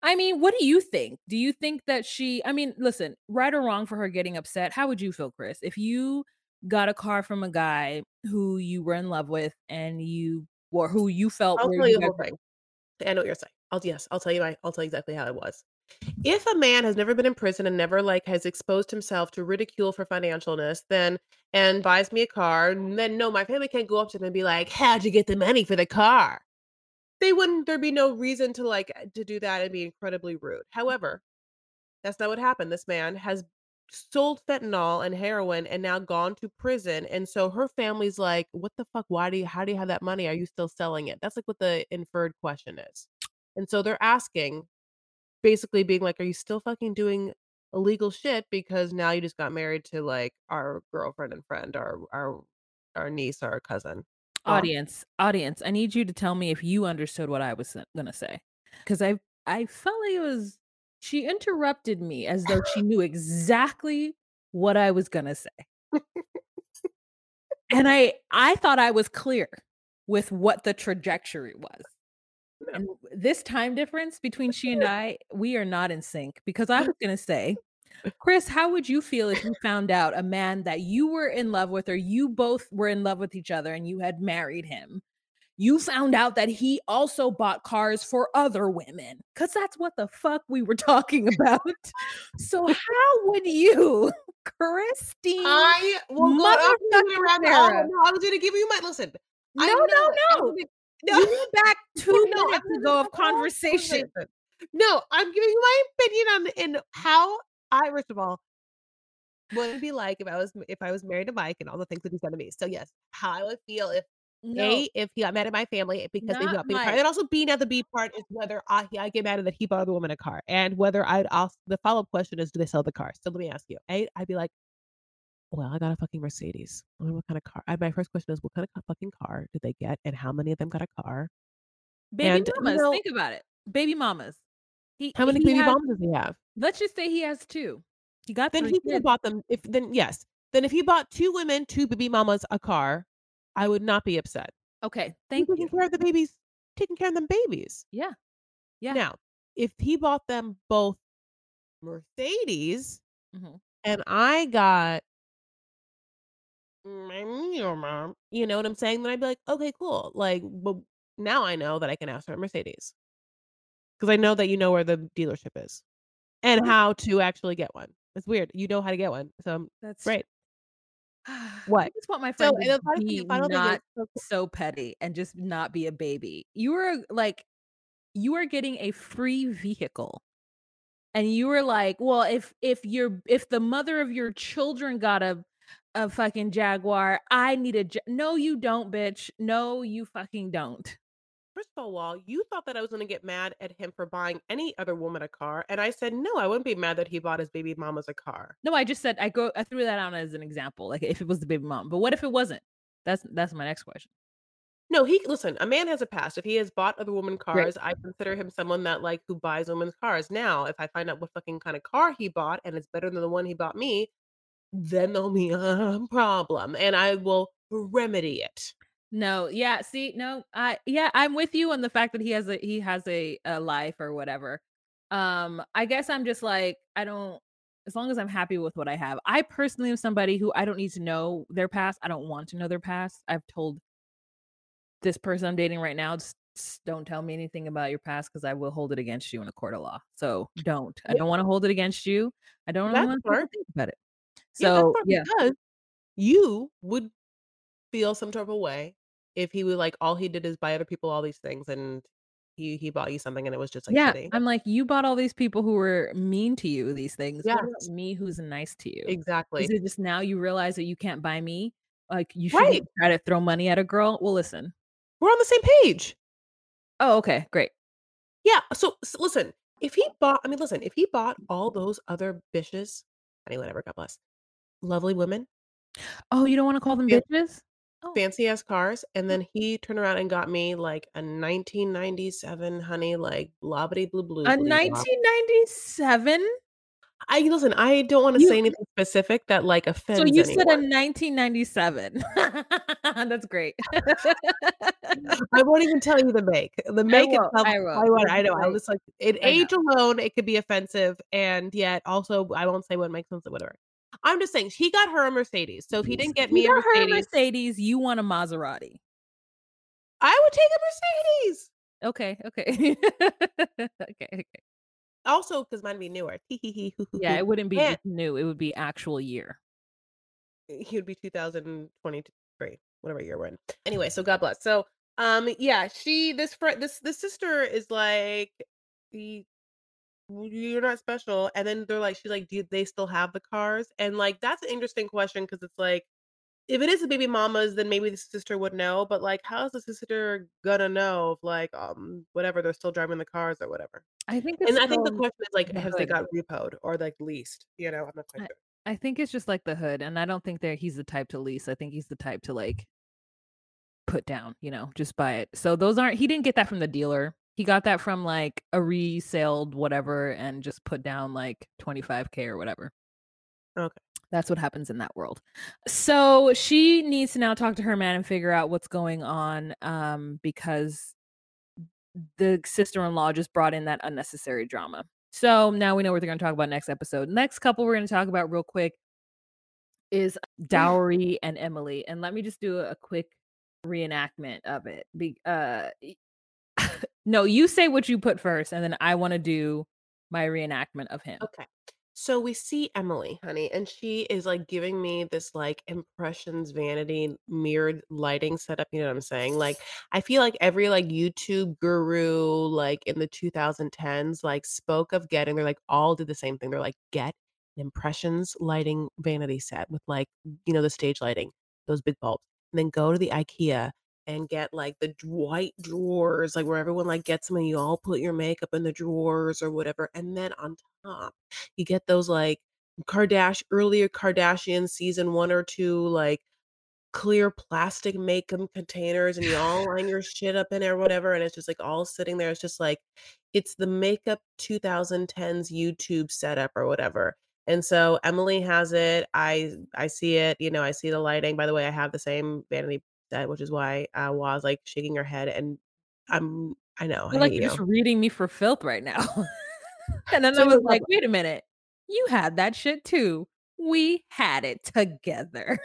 I mean, what do you think? Do you think that she I mean, listen, right or wrong for her getting upset, how would you feel, Chris, if you got a car from a guy who you were in love with and you or who you felt I'll tell you the whole thing. I know what you're saying. I'll yes, I'll tell you my I'll tell you exactly how it was. If a man has never been in prison and never, like, has exposed himself to ridicule for financialness, then and buys me a car, then no, my family can't go up to them and be like, "How'd you get the money for the car?" They wouldn't there'd be no reason to, like, to do that and be incredibly rude. However, that's not what happened. This man has sold fentanyl and heroin and now gone to prison, and so her family's like, "What the fuck? Why do you how do you have that money? Are you still selling it?" That's, like, what the inferred question is. And so they're asking, basically being like, "Are you still fucking doing illegal shit because now you just got married to, like, our girlfriend and friend, our our our niece, our cousin?" Um Audience, audience, I need you to tell me if you understood what I was gonna say. Cause I I felt like it was she interrupted me as though she knew exactly what I was gonna say. And I I thought I was clear with what the trajectory was. And this time difference between she and I, we are not in sync because I was gonna say, Chris, how would you feel if you found out a man that you were in love with or you both were in love with each other and you had married him, you found out that he also bought cars for other women because that's what the fuck we were talking about. So how would you, Christine I will go motherfucking around no, I was gonna give you my listen, No, I no, no. no, You went back 2 no, minutes ago of conversation. conversation. No, I'm giving you my opinion on in how I first of all what it'd be like if I was if I was married to Mike and all the things that he's done to me. So, yes, how I would feel if No. A, if he got mad at my family because they Not bought me a car, and also B, now the B part is whether I I get mad at that he bought the woman a car, and whether I'd ask the follow-up question is, do they sell the car? So let me ask you, A, I'd be like, "Well, I got a fucking Mercedes. I wonder what kind of car" I my first question is, "What kind of fucking car did they get, and how many of them got a car?" Baby And, you mamas, know think about it. Baby mamas. He How many he baby has mamas does he have? let's just say he has 2. He got Then he could have bought them if then yes. Then if he bought 2 women, 2 baby mamas a car, I would not be upset. Okay, thank taking you. care of the babies taking care of them babies. Yeah. Yeah. Now, if he bought them both Mercedes Mhm. and I got my mom, you know what I'm saying? Then I'd be like, "Okay, cool." Like, well, now I know that I can ask for a Mercedes because I know that you know where the dealership is, and how to actually get one. It's weird. You know how to get one, so That's great. I What? just want my So, friend and to the final thing be thing not so so petty and just not be a baby. You are, like you are getting a free vehicle, and you were like, "Well, if if your if the mother of your children got a a fucking Jaguar, I need a Ja" No, you don't, bitch. No, you fucking don't. First of all, you thought that I was gonna get mad at him for buying any other woman a car, and I said, "No, I wouldn't be mad that he bought his baby mamas a car." No, I just said I go I threw that out as an example, like, if it was the baby mom, but what if it wasn't? That's that's my next question. No, he listen, a man has a past. If he has bought other woman Great. cars, I consider him someone that, like, who buys women's cars. Now, if I find out what fucking kinda car he bought and it's better than the one he bought me, then there'll be a problem, and I will remedy it. No, yeah, see, no, I yeah, I'm with you on the fact that he has a he has a a life or whatever. Um, I guess I'm just like, I don't as long as I'm happy with what I have. I personally am somebody who I don't need to know their past. I don't want to know their past. I've told this person I'm dating right now, "Just just don't tell me anything about your past because I will hold it against you in a court of law." So, don't. I don't wanna hold it against you. I don't really want to think about it. Yeah, So, smart yeah. because you would feel some type of way if he would like, all he did is buy other people all these things, and he he bought you something, and it was just, like, Yeah, shitty. I'm like, "You bought all these people who were mean to you these things. About me who's nice to you? Exactly. Is it just now you realize that you can't buy me? Like, you shouldn't try to throw money at a girl?" Well, listen We're on the same page. Oh, okay, great. Yeah, so s listen, if he bought I mean, listen, if he bought mm. all those other bitches mean, whatever, God bless, lovely women Oh, you don't wanna call them bitches? Oh. fancy ass cars, and Mm. then he turned around and got me, like, a 1997 honey, like, blah-bitty blue A 1997? I listen, I don't wanna You say anything specific that, like, offends So you said a anyone. 1997. That's great. I won't even tell you the make. The make won't, itself, I won't. won't I know, I was like in I know. age alone, it could be offensive, and yet also, I won't say what makes sense or whatever. I'm just saying, he got her a Mercedes, so if he didn't get me a her a Mercedes Mercedes, you want a Maserati. I would take a Mercedes! Okay, okay. Okay, okay. Also, because mine be newer. Yeah, it wouldn't be new, it would be actual year. Eh, he would be 2023, whatever year we're in. Anyway, so God bless. So, um, yeah, she this fri this this sister is like, "Y w you're not special," and then they're like she's like, "Do they still have the cars?" And, like, that's an interesting question because it's like, if it is the baby mama's, then maybe the sister would know, but, like, how is the sister gonna know if, like, um, whatever, they're still driving the cars or whatever? I think And I think the question is, like, the has they got repoed or, like, leased, you know? I'm not quite I sure. I think it's just, like, the hood, and I don't think that he's the type to lease, I think he's the type to, like put down, you know, just buy it. So those aren't he didn't get that from the dealer. He got that from, like, a resaled whatever and just put down, like, 25k or whatever. Okay. That's what happens in that world. So, she needs to now talk to her man and figure out what's going on, um, because the sister-in-law just brought in that unnecessary drama. So, now we know what they're gonna talk about next episode. Next couple we're gonna talk about real quick is Dowry and Emily, and let me just do a quick reenactment of it. Be uh, No, you say what you put first, and then I wanna do my reenactment of him. Okay. So we see Emily, honey, and she is, like, giving me this, like, impressions vanity mirrored lighting setup, you know what I'm saying? Like, I feel like every, like, YouTube guru, like, in the 2010s, like, spoke of getting they're, like, all did the same thing. They're like, "Get an impressions lighting vanity set with, like, you know, the stage lighting, those big bulbs, and then go to the IKEA and get, like, the white drawers, like, where everyone, like, gets them and you all put your makeup in the drawers or whatever, and then on top, you get those, like, Kardashian earlier Kardashian season 1 or 2, like, clear plastic makeup containers, and you all line your shit up in there whatever, and it's just, like, all sitting there. It's just, like it's the makeup 2010s YouTube setup or whatever. And so Emily has it. I I see it, you know, I see the lighting. By the way, I have the same vanity which is why, uh, Wa's, like, shaking her head, and I'm I know, I like you're just reading me for filth right now. And then So I was like, "Wait a minute. You had that shit too. We had it together."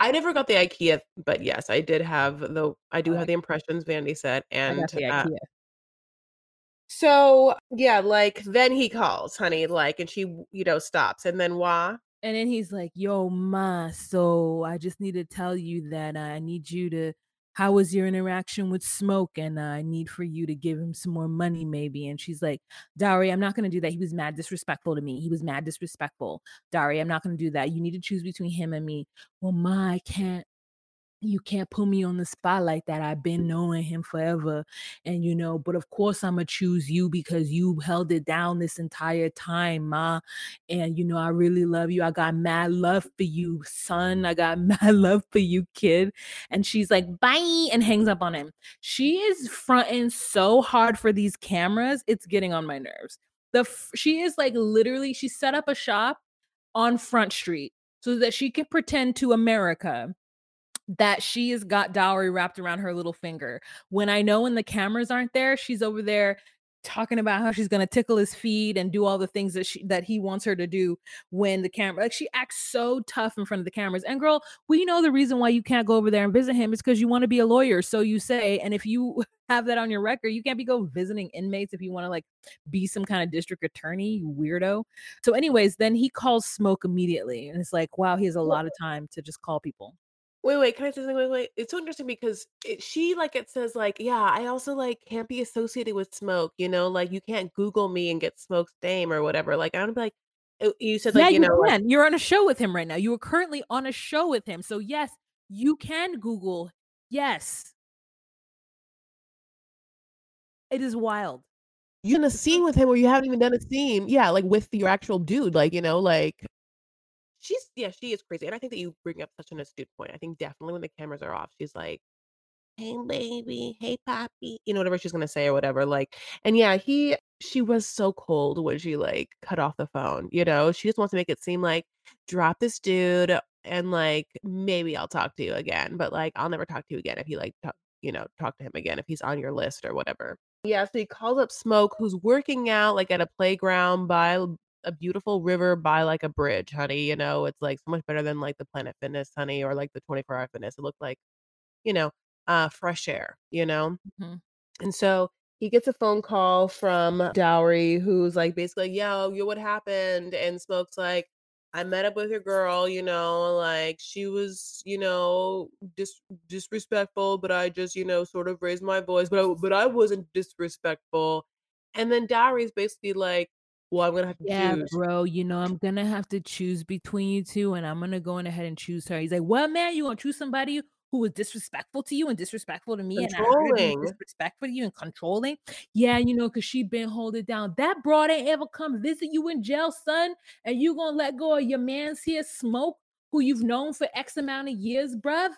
I never got the IKEA, but yes, I did have the I do Oh, have the impressions Vandy got and, uh So, yeah, like, then he calls, honey, like, and she, you know, stops, and then Wa And then he's like, "Yo, Ma, so I just need to tell you that I need you to how was your interaction with Smoke? And I need for you to give him some more money maybe." And she's like, "Dowry, I'm not gonna do that. He was mad disrespectful to me. He was mad disrespectful. Dowry, I'm not gonna do that. You need to choose between him and me." "Well, Ma, I can't you can't put me on the spot like that. I've been knowing him forever, and, you know, but of course Imma choose you because you held it down this entire time, Ma, and, you know, I really love you. I got mad love for you, son. I got mad love for you, kid." And she's like, "Bye," and hangs up on him. She is fronting so hard for these cameras, it's getting on my nerves. The f she is, like, literally she set up a shop on Front Street so that she can pretend to America that she has got Dowry wrapped around her little finger. When I know when the cameras aren't there, she's over there talking about how she's gonna tickle his feet and do all the things that she that he wants her to do when the camera like, she acts so tough in front of the cameras. And girl, we know the reason why you can't go over there and visit him is because you wanna be a lawyer, so you say, and if you have that on your record, you can't be go visiting inmates if you wanna, like, be some kinda district attorney, you weirdo. So anyways, then he calls Smoke immediately, and it's like, wow, he has a lot of time to just call people. Wait, wait, can I say something? Wait, wait. It's so interesting because it she, like, it says, like, "Yeah, I also, like, can't be associated with Smoke," you know, like, "You can't Google me and get Smoke's name or whatever." Like, I'm like, uh, you said, Yeah, like, you you know, like can. You're on a show with him right now. You are currently on a show with him. So, yes, you can Google yes. It is wild. You in a scene with him where you haven't even done a scene. Yeah, like, with your actual dude, like, you know, like she's yeah, she is crazy, and I think that you bring up such an astute point. I think definitely when the cameras are off, she's like, "Hey, baby. Hey, papi." You know, whatever she's gonna say or whatever, like and, yeah, he she was so cold when she, like, cut off the phone, you know? She just wants to make it seem like, "Drop this dude, and, like, maybe I'll talk to you again, but, like, I'll never talk to you again if you, like, ta you know, talk to him again if he's on your list or whatever." Yeah, so he calls up Smoke, who's working out, like, at a playground by a beautiful river by, like, a bridge, honey, you know? It's, like, so much better than, like, the Planet Fitness, honey, or, like, the 24 Hour Fitness. It looked like, you know uh, fresh air, you know? Mhm. And so he gets a phone call from Dowry who's like, basically, "Yo, yo, what happened?" And Smoke's like, "I met up with your girl, you know, like, she was, you know, dis disrespectful, but I just, you know, sort of raised my voice, but I but I wasn't disrespectful." And then Dowry's basically like, "Well, I'm gonna have to Yeah, choose." bro, you know, I'm gonna have to choose between you 2, and I'm gonna go on ahead and choose her. He's like, "What, man? You gonna choose somebody who was disrespectful to you and disrespectful to me, and I her being Controlling. disrespectful to you and controlling? Yeah, you know, 'cause she been holding down. That broad ain't ever come visit you in jail, son, and you gonna let go of your mans here, Smoke, who you've known for X amount of years, bruv?"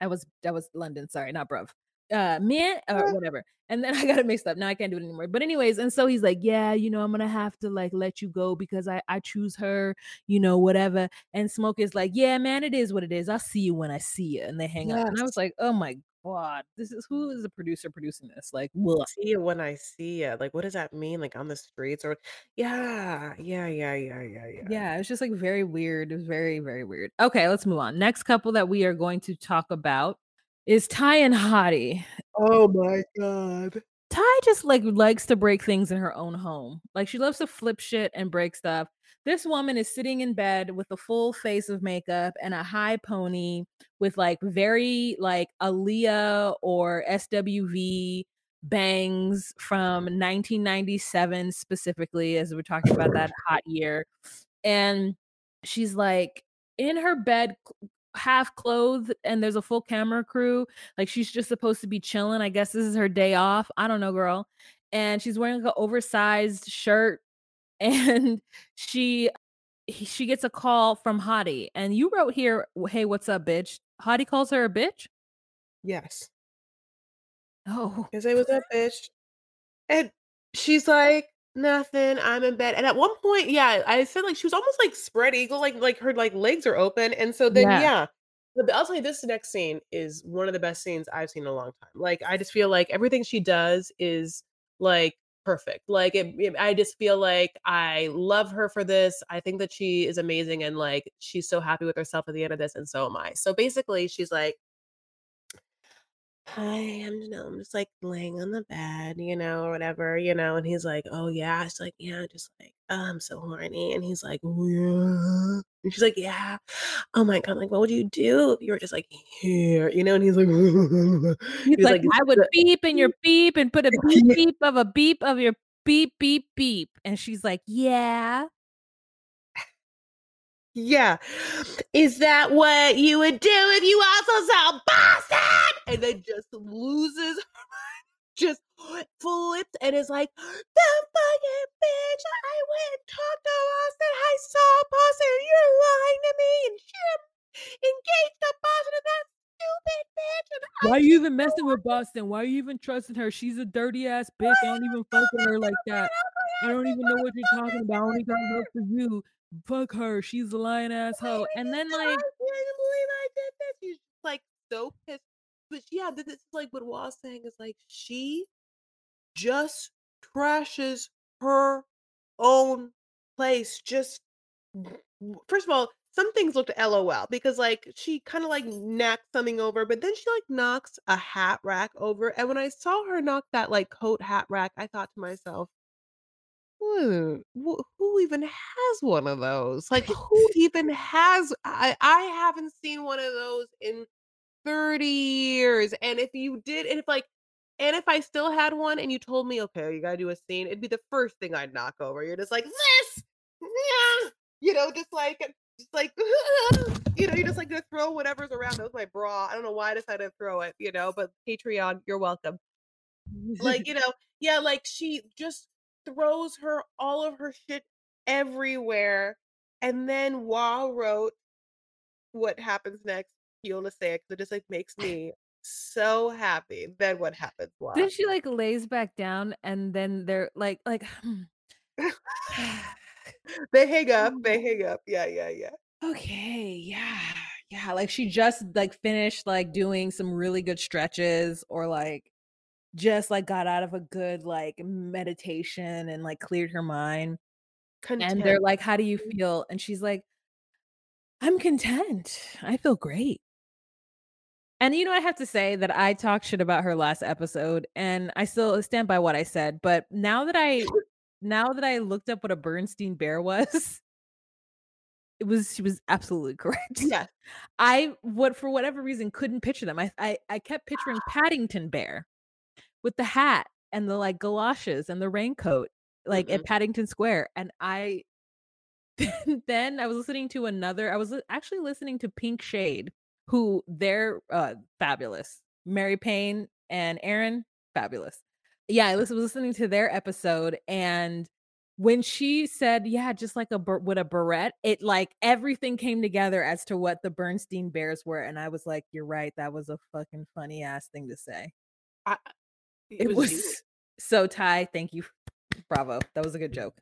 That was that was London, sorry, not bruv. Uh, man or whatever. And then I got it mixed up. Now I can't do it anymore. But anyways, and so he's like, "Yeah, you know, I'm gonna have to, like, let you go because I I choose her, you know, whatever." And Smoke is like, "Yeah, man, it is what it is. I'll see you when I see you." And they hang up. And I was like, "Oh my god, this is who is the producer producing this?" Like, will See you when I see you Like, what does that mean? Like, on the streets or Yeah. Yeah, yeah, yeah, yeah, yeah. Yeah, it's just, like, very weird. It was very, very weird. Okay, let's move on. Next couple that we are going to talk about is Tai and Hottie. Oh my god. Tai just, like, likes to break things in her own home. Like, she loves to flip shit and break stuff. This woman is sitting in bed with a full face of makeup and a high pony with, like, very, like, Aaliyah or SWV bangs from 1997 specifically, as we're talking about that hot year. And she's, like, in her bed, half clothed, and there's a full camera crew. Like, she's just supposed to be chilling. I guess this is her day off. I don't know, girl. And she's wearing, like, an oversized shirt, and she she gets a call from Hottie. And you wrote here, hey, what's up, bitch?" Hottie calls her a bitch? Yes. Oh. Cuz say was a bitch." And she's like, "Nothing, I'm in bed." And at one point, yeah, I said like she was almost, like, spread eagle, like like, her, like, legs are open, and so then, Yeah. yeah. But I'll tell you this next scene is one of the best scenes I've seen in a long time. Like, I just feel like everything she does is, like, perfect. Like, it it I just feel like I love her for this. I think that she is amazing, and, like, she's so happy with herself at the end of this, and so am I. So, basically, she's like "Hi, I'm know, I'm just, like, laying on the bed, you know, or whatever," you know, and he's like, "Oh, yeah?" She's like, "Yeah, just, like, oh, I'm so horny," and he's like, "Oh, yeah?" And she's like, "Yeah. Oh my god, like, what would you do if you were just, like, here?" You know, and he's like He's he's like, like, "I would beep in your beep and put a beep beep of a beep of your beep beep beep." And she's like, "Yeah." Yeah. "Is that what you would do if you also saw Boston?" And then just loses her mind, just flips and is like, "The fucking bitch, I went and talked to Boston, I saw Boston, you're lying to me, and you're engaged to Boston, and that stupid bitch, and "Why are you even messing with. Boston? Why are you even trusting her? She's a dirty ass bitch. I don't even fuck with her like that. Oh that I don't even know what you're talking about. I only got love sister?" for you. Fuck her. She's a lying asshole." And then, like "I can't believe I did this." She's just, like, so pissed. But yeah, this is, like, what Wa's saying is, like, she just trashes her own place, just first of all, some things looked LOL because, like, she kinda, like, knocked something over, but then she, like, knocks a hat rack over, and when I saw her knock that, like, coat hat rack, I thought to myself "Hmm, who even has one of those?" Like, who even has I I haven't seen one of those in 30 years, and if you did and if, like and if I still had one and you told me, "Okay, you gotta do a scene," it'd be the first thing I'd knock over. You're just like, "This! Yeah!" You know, just like just like, you know, you're just, like, gonna throw whatever's around. That was my bra. I don't know why I decided to throw it, you know, but Patreon, you're welcome. Like, you know yeah, like, she just throws her all of her shit everywhere, and then Wa wrote what happens next, you wanna say it 'cause it just, like, makes me so happy. Then what happens, Wa? Then she, like, lays back down, and then they're like like, They hang up, oh they hang up. Yeah, yeah, yeah. Okay, yeah, yeah, like, she just, like, finished, like, doing some really good stretches or, like, just, like, got out of a good, like, meditation and, like, cleared her mind. And they're like, "How do you Mhm. feel?" And she's like I'm content. I feel great. And, you know, I have to say that I talked shit about her last episode, and I still stand by what I said, but now that I now that I looked up what a Bernstein Bear was it was she was absolutely correct. Yeah. I what for whatever reason, couldn't picture them. I I I kept picturing Paddington Bear with the hat and the, like, galoshes and the raincoat, like, at Mm-mm. Paddington Square, and I then I was listening to another I was actually listening to Pink Shade, who they're, uh, fabulous. Mary Payne and Aaron, fabulous. Yeah, I was listening to their episode, and when she said, "Yeah, just like a with a beret," it like everything came together as to what the Bernstein Bears were, and I was like, "You're right, that was a fucking funny ass thing to say." I it It was was so Tai, thank you. Bravo. That was a good joke.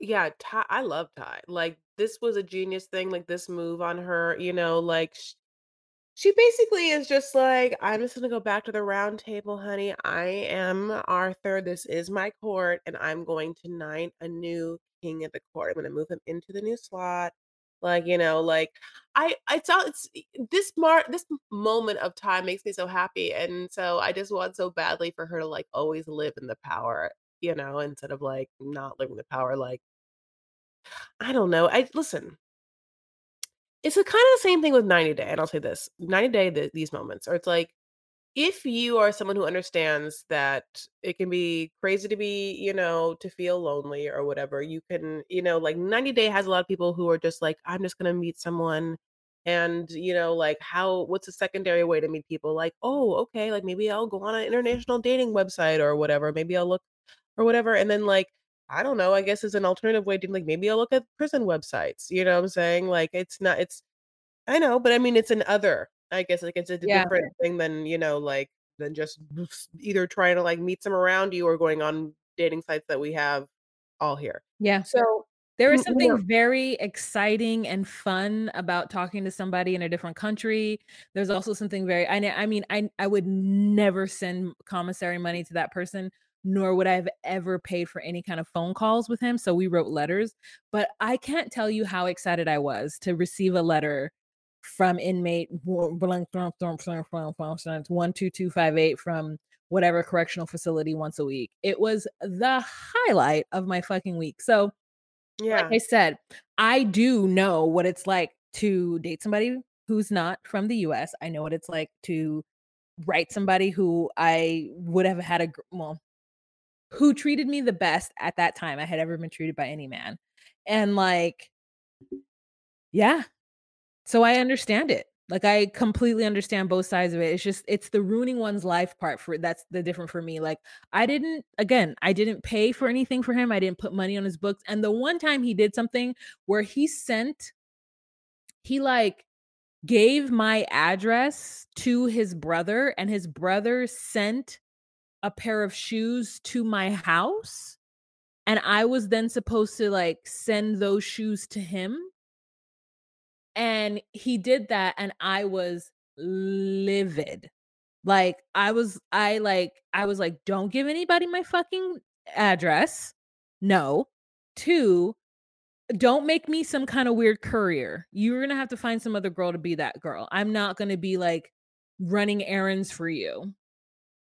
Yeah, Tai I love Tai. Like, this was a genius thing, like, this move on her, you know, like, sh she basically is just like, "I'm just gonna go back to the round table, honey. I am Arthur. This is my court, and I'm going to knight a new king at the court. I'm gonna move him into the new slot." Like, you know, like, I I saw it's this mar this moment of time makes me so happy, and so I just want so badly for her to, like, always live in the power, you know, instead of, like, not living the power, like I don't know. I listen it's a kinda the same thing with 90 Day, and I'll say this, 90 Day, the these moments, or it's like, if you are someone who understands that it can be crazy to be, you know, to feel lonely or whatever, you can, you know, like 90 Day has a lot of people who are just like, "I'm just gonna meet someone," and, you know, like, how what's a secondary way to meet people? Like, "Oh, okay, like, maybe I'll go on an international dating website or whatever. Maybe I'll look" or whatever, and then, like, I don't know, I guess it's an alternative way to, like, maybe I'll look at prison websites, you know what I'm saying? Like, it's not it's I know, but I mean, it's an other. I guess, like, it's a Yeah. different thing than, you know, like, than just either trying to, like, meet some around you or going on dating sites that we have all here. Yeah. So, There is something very exciting and fun about talking to somebody in a different country. There's also something very I I mean, I I would never send commissary money to that person, nor would I have ever paid for any kind of phone calls with him, so we wrote letters, but I can't tell you how excited I was to receive a letter from inmate 12258 from whatever correctional facility once a week. It was the highlight of my fucking week. So, yeah, like Yeah. I said, I do know what it's like to date somebody who's not from the US. I know what it's like to write somebody who I would have had a well, who treated me the best at that time I had ever been treated by any man, and, like yeah. So I understand it. Like, I completely understand both sides of it. It's just it's the ruining one's life part for that's the different for me. Like, I didn't again, I didn't pay for anything for him, I didn't put money on his books, and the one time he did something where he sent he, like, gave my address to his brother, and his brother sent a pair of shoes to my house, and I was then supposed to, like, send those shoes to him and he did that, and I was livid. Like, I was I, like I was like, "Don't give anybody my fucking address, No. 2, don't make me some kinda weird courier. You're gonna have to find some other girl to be that girl. I'm not gonna be, like, running errands for you."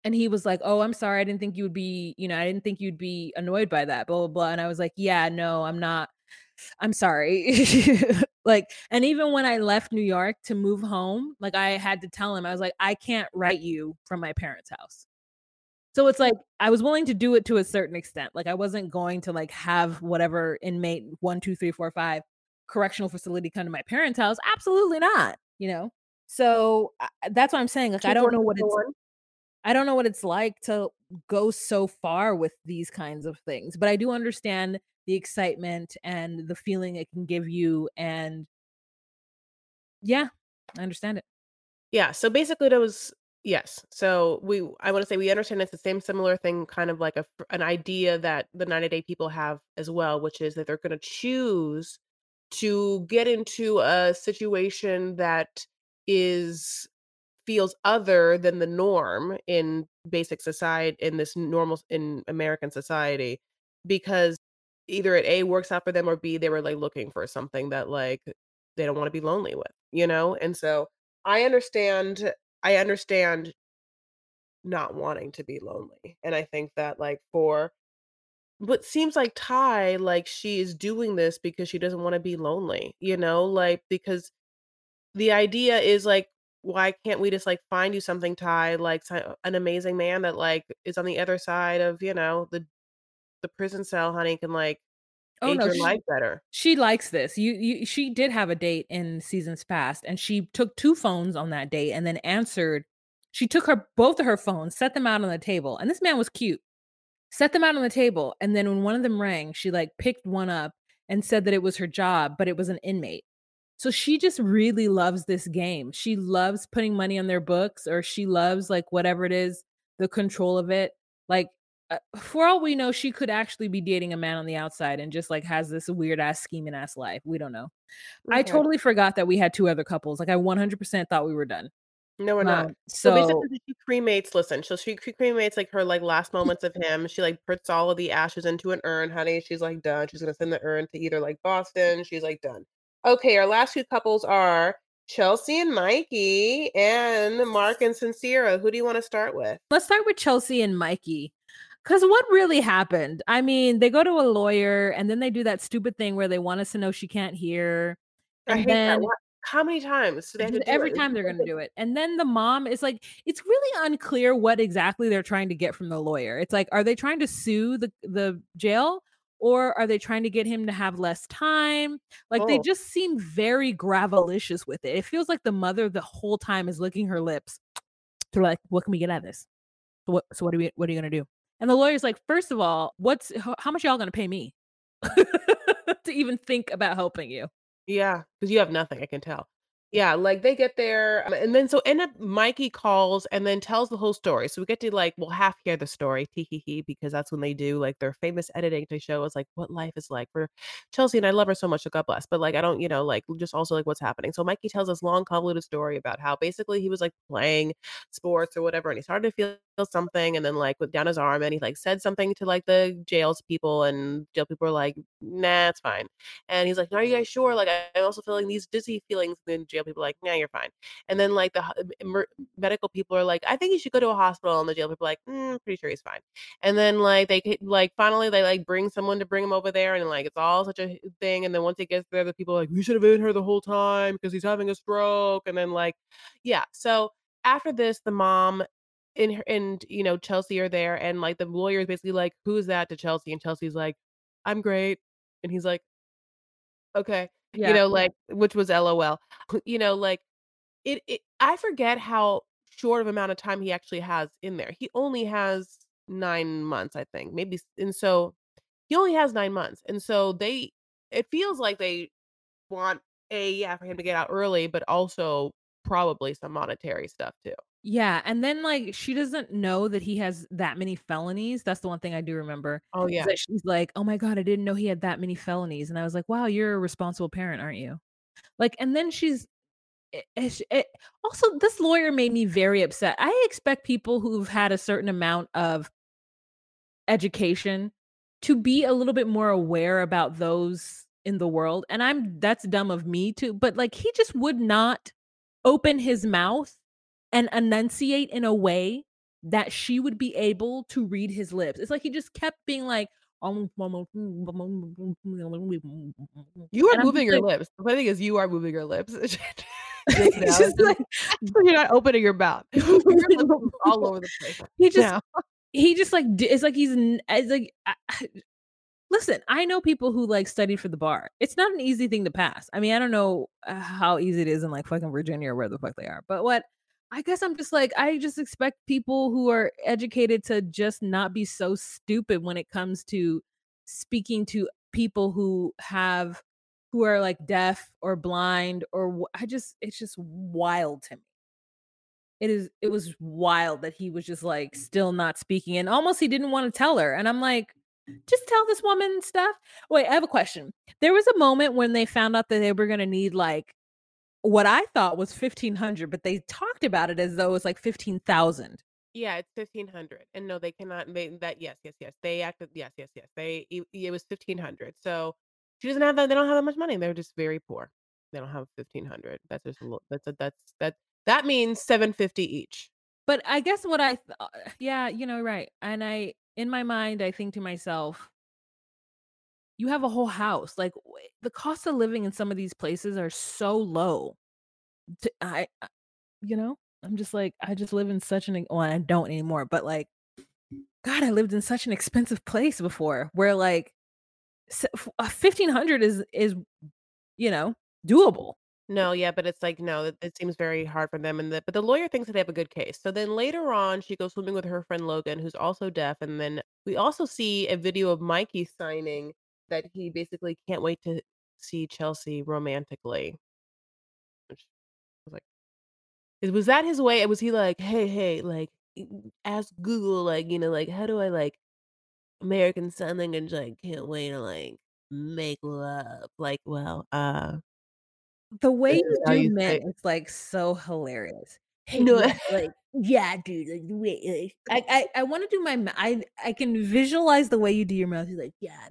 And he was like, "Oh, I'm sorry, I didn't think you would be you know, I didn't think you'd be annoyed by that, blah, blah, blah," and I was like, "Yeah, no, I'm not I'm sorry." Like and even when I left New York to move home, like, I had to tell him, I was like, "I can't write you from my parents' house." So it's like, I was willing to do it to a certain extent, like, I wasn't going to, like, have whatever inmate 1, 2, 3, 4, 5 correctional facility come to my parents' house, absolutely not, you know? So, I that's what I'm saying, like, I don't four know what four it's. I don't know what it's like to go so far with these kinds of things, but I do understand the excitement and the feeling it can give you, and yeah, I understand it. Yeah, so basically was yes. So we I wanna say we understand it's the same similar thing, kind of like a an idea that the 90 Day people have as well, which is that they're gonna choose to get into a situation that is feels other than the norm in basic society in this normal in American society, because either it A, works out for them or B, they were, like, looking for something that, like, they don't wanna be lonely with, you know? And so, I understand I understand not wanting to be lonely, and I think that, like, for but seems like Tai like, she is doing this because she doesn't wanna be lonely, you know, like, because the idea is, like, "Why can't we just, like, find you something, Tai like, an amazing man that, like, is on the other side of, you know, the the prison cell, honey, can, like, Oh, make no, your life she better." she likes this. You you she did have a date in seasons past, and she took 2 phones on that date and then answered she took her both of her phones, set them out on the table, and this man was cute. Set them out on the table, and then when one of them rang, she, like, picked one up and said that it was her job, but it was an inmate. So she just really loves this game. She loves putting money on their books, or she loves, like, whatever it is, the control of it. Like, for all we know, she could actually be dating a man on the outside and just, like, has this weird ass scheming ass life. We don't know. I totally forgot that we had 2 other couples. Like, I 100% thought we were done. No, we're not. Um, So, so basically, she cremates listen, so she cremates, like, her, like, last moments of him. She, like, puts all of the ashes into an urn, honey. She's, like, done. She's gonna send the urn to either, like, Boston. She's, like, done. Okay, our last 2 couples are Chelsea and Mikey and Mark and Sincera. Who do you wanna start with? Let's start with Chelsea and Mikey. 'Cause what really happened? I mean, they go to a lawyer, and then they do that stupid thing where they want us to know she can't hear, I and hate then What how many times do they have to do every it? time they're gonna do it, and then the mom is like it's really unclear what exactly they're trying to get from the lawyer. It's like, are they trying to sue the the jail, or are they trying to get him to have less time? Like, they Oh. just seem very gravelicious with it. It feels like the mother the whole time is licking her lips. They're like, "What can we get out of this? So what so what are we what are you gonna do?" And the lawyer's like, first of all, what's how much y'all gonna pay me to even think about helping you?" Yeah, because you have nothing, I can tell. Yeah, like, they get there, um, and then so end up Mikey calls and then tells the whole story. So we get to, like, we'll half hear the story, tee hee hee, because that's when they do, like, their famous editing to show us, like, what life is like for Chelsea, and I love her so much, so God bless. But, like, I don't, you know, like, just also, like, what's happening. So Mikey tells this long, convoluted story about how basically he was, like, playing sports or whatever, and he started to feel something, and then, like, went down his arm, and he, like, said something to, like, the jails people, and jail people were like, "Nah, it's fine." And he's like, "Are you guys sure? Like, I'm also feeling these dizzy feelings." And then jail people are like, "Nah, you're fine." And then, like, the medical people are like, "I think you should go to a hospital." And the jail people are like, "Mm, pretty sure he's fine." And then, like, they like, finally, they, like, bring someone to bring him over there, and, like, it's all such a thing, and then once he gets there, the people are like, "We should have been here the whole time because he's having a stroke." And then, like yeah, so after this, the mom and her and, you know, Chelsea are there, and, like, the lawyer is basically like, "Who's that?" to Chelsea, and Chelsea's like, "I'm great." And he's like Okay. You Yeah. know, like which was LOL. You know, like, it it I forget how short of amount of time he actually has in there. He only has 9 months, I think, maybe s and so he only has 9 months, and so they it feels like they want a yeah, for him to get out early, but also probably some monetary stuff too. Yeah, and then, like, she doesn't know that he has that many felonies. That's the one thing I do remember, Oh, yeah. she's like, "Oh my god, I didn't know he had that many felonies." And I was like, "Wow, you're a responsible parent, aren't you?" Like, and then she's i ish eh also, this lawyer made me very upset. I expect people who've had a certain amount of education to be a little bit more aware about those in the world, and I'm that's dumb of me too. but, like, he just would not open his mouth and enunciate in a way that she would be able to read his lips. It's like he just kept being like, You are moving your like lips. The funny thing is you are moving your lips. Just It's just like You're not opening your mouth. Your all over the place He just now. he just, like, it's like he's it's like, I I listen, I know people who, like, studied for the bar. It's not an easy thing to pass. I mean, I don't know, uh, how easy it is in, like, fucking Virginia or where the fuck they are, but what I guess I'm just like, I just expect people who are educated to just not be so stupid when it comes to speaking to people who have who are, like, deaf or blind or I just it's just wild to me. It is it was wild that he was just, like, still not speaking, and almost he didn't wanna tell her, and I'm like, "Just tell this woman stuff." Wait, I have a question. There was a moment when they found out that they were gonna need, like, what I thought was 1,500, but they talked about it as though it was, like, 15,000. Yeah, it's 1,500, and no, they cannot they that yes, yes, yes, they acted yes, yes, yes, they it it was 1,500, so she doesn't have that they don't have that much money, they're just very poor. They don't have 1,500. That's just a little that's a that's that That means 750 each. But I guess what I th uh, yeah, you know, right, and I in my mind, I think to myself you have a whole house, like, the cost of living in some of these places are so low. I, you know, I'm just like, I just live in such an well, I don't anymore, but, like, god, I lived in such an expensive place before where, like, s f uh, 1,500 is is, you know, doable. No, yeah, but it's like, no, it seems very hard for them, and the but the lawyer thinks that they have a good case. So then later on, she goes swimming with her friend Logan, who's also deaf, and then we also see a video of Mikey signing that he basically can't wait to see Chelsea romantically. Which was like Is was that his way? Was he like, "Hey, hey, like, ask Google, like, you know, like, how do I, like, American Sign Language, like, can't wait to, like, make love." Like, well, uh The way you do you men say is, like, so hilarious. "Hey, No. yeah, like, yeah, dude, like, wait, like" I I I wanna do my I, I can visualize the way you do your mouth. He's like, "Yeah.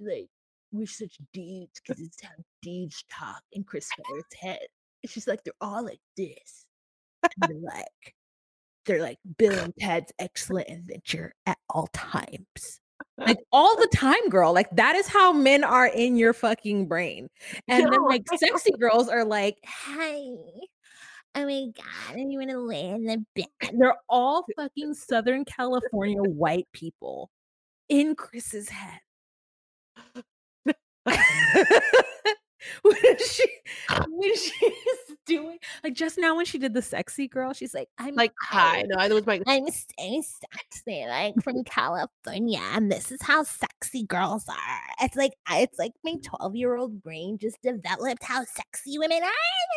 Like, we're such dudes because it's how dudes talk in Chris Farley's head." It's just like, they're all like this. And they're like they're like, "Bill and Ted's Excellent Adventure at all times." Like, all the time, girl, like, that is how men are in your fucking brain. And then, like, sexy girls are like, hey, Oh my god, and you wanna lay in the bed." They're all fucking Southern California white people in Chris's head. When she when she's doing like, just now when she did the sexy girl, she's like, "I'm Like, hi. No, I it's like I'm so sexy, like, from California, and this is how sexy girls are." It's like it's like my twelve-year-old brain just developed how sexy women are, and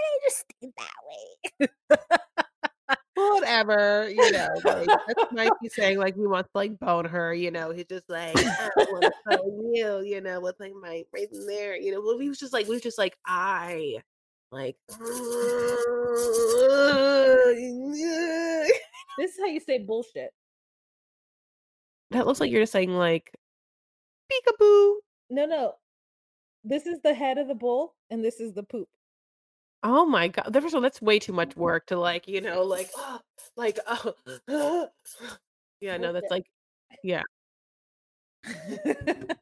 I just stayed that way. Whatever, you know, like, that's Mikey saying, like, he wants to, like, bone her, you know, he's just like, "I wanna bone you," you know, with, like, my right in there, you know, well, he was just like we was just like, "I," like This is how you say bullshit. That looks like you're just saying, like, "Peekaboo." No, no. This is the head of the bull, and this is the poop. Oh my god. first of all, that's way too much work to, like, you know, like, like, oh yeah, no, that's like yeah.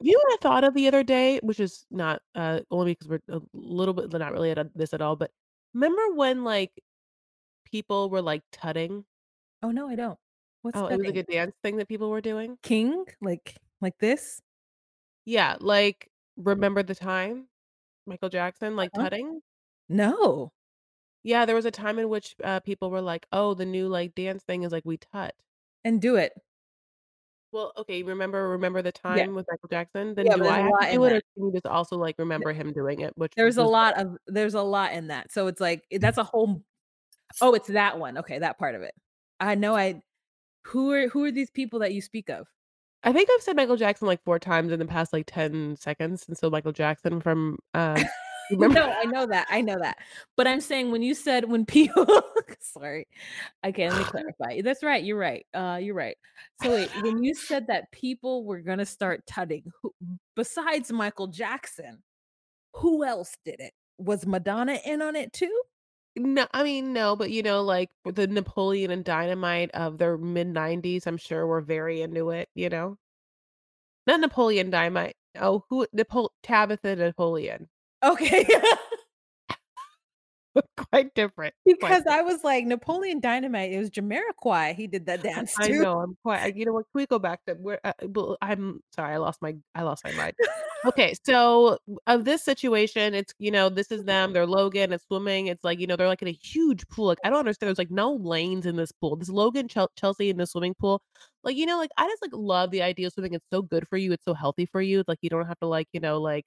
You know what I thought of the other day, which is not, uh, only because we're a little bit not really at this at all, but remember when, like, people were, like, tutting? Oh, no, I don't. What's Oh, it was like tutting? a dance thing that people were doing? King? Like like this? Yeah, like, "Remember the Time?" Michael Jackson, like, Uh-huh. tutting? No. Yeah, there was a time in which, uh, people were like, "Oh, the new, like, dance thing is, like, we tut." And do it. Well, okay, remember Remember the Yeah. Time with Michael Jackson? Then Yeah, do there's I a have to lot in do it, that. or can you just also, like, remember him doing it, which There's a was lot of there's a lot in that, so it's like that's a whole oh, it's that one, okay, that part of it. I know I who are who are these people that you speak of? I think I've said Michael Jackson, like, 4 times in the past, like, 10 seconds, and so Michael Jackson from, um, remember No, I know that, I know that. But I'm saying when you said when people sorry. Okay, let me clarify. That's right, you're right, uh, you're right. So wait, when you said that people were gonna start tutting, who besides Michael Jackson, who else did it? Was Madonna in on it too? No I mean, no, but, you know, like, the Napoleon and Dynamite of their mid-90s, I'm sure were very into it, you know? Not Napoleon Dynamite. Oh, who Napol Tabitha Napoleon. Okay. Quite different, quite Because different. I was like, Napoleon Dynamite, it was Jamiroquai he did that dance I know, I'm quite you know what, can we go back to where, uh, I'm sorry, I lost my I lost my mind. Okay, so, of this situation, it's you know, this is them, they're Logan, it's swimming, it's like, you know, they're, like, in a huge pool, like, I don't understand, there's, like, no lanes in this pool. This Logan, Chel Chelsea in the swimming pool, like, you know, like, I just, like, love the idea of swimming, it's so good for you, it's so healthy for you, like, you don't have to, like, you know, like,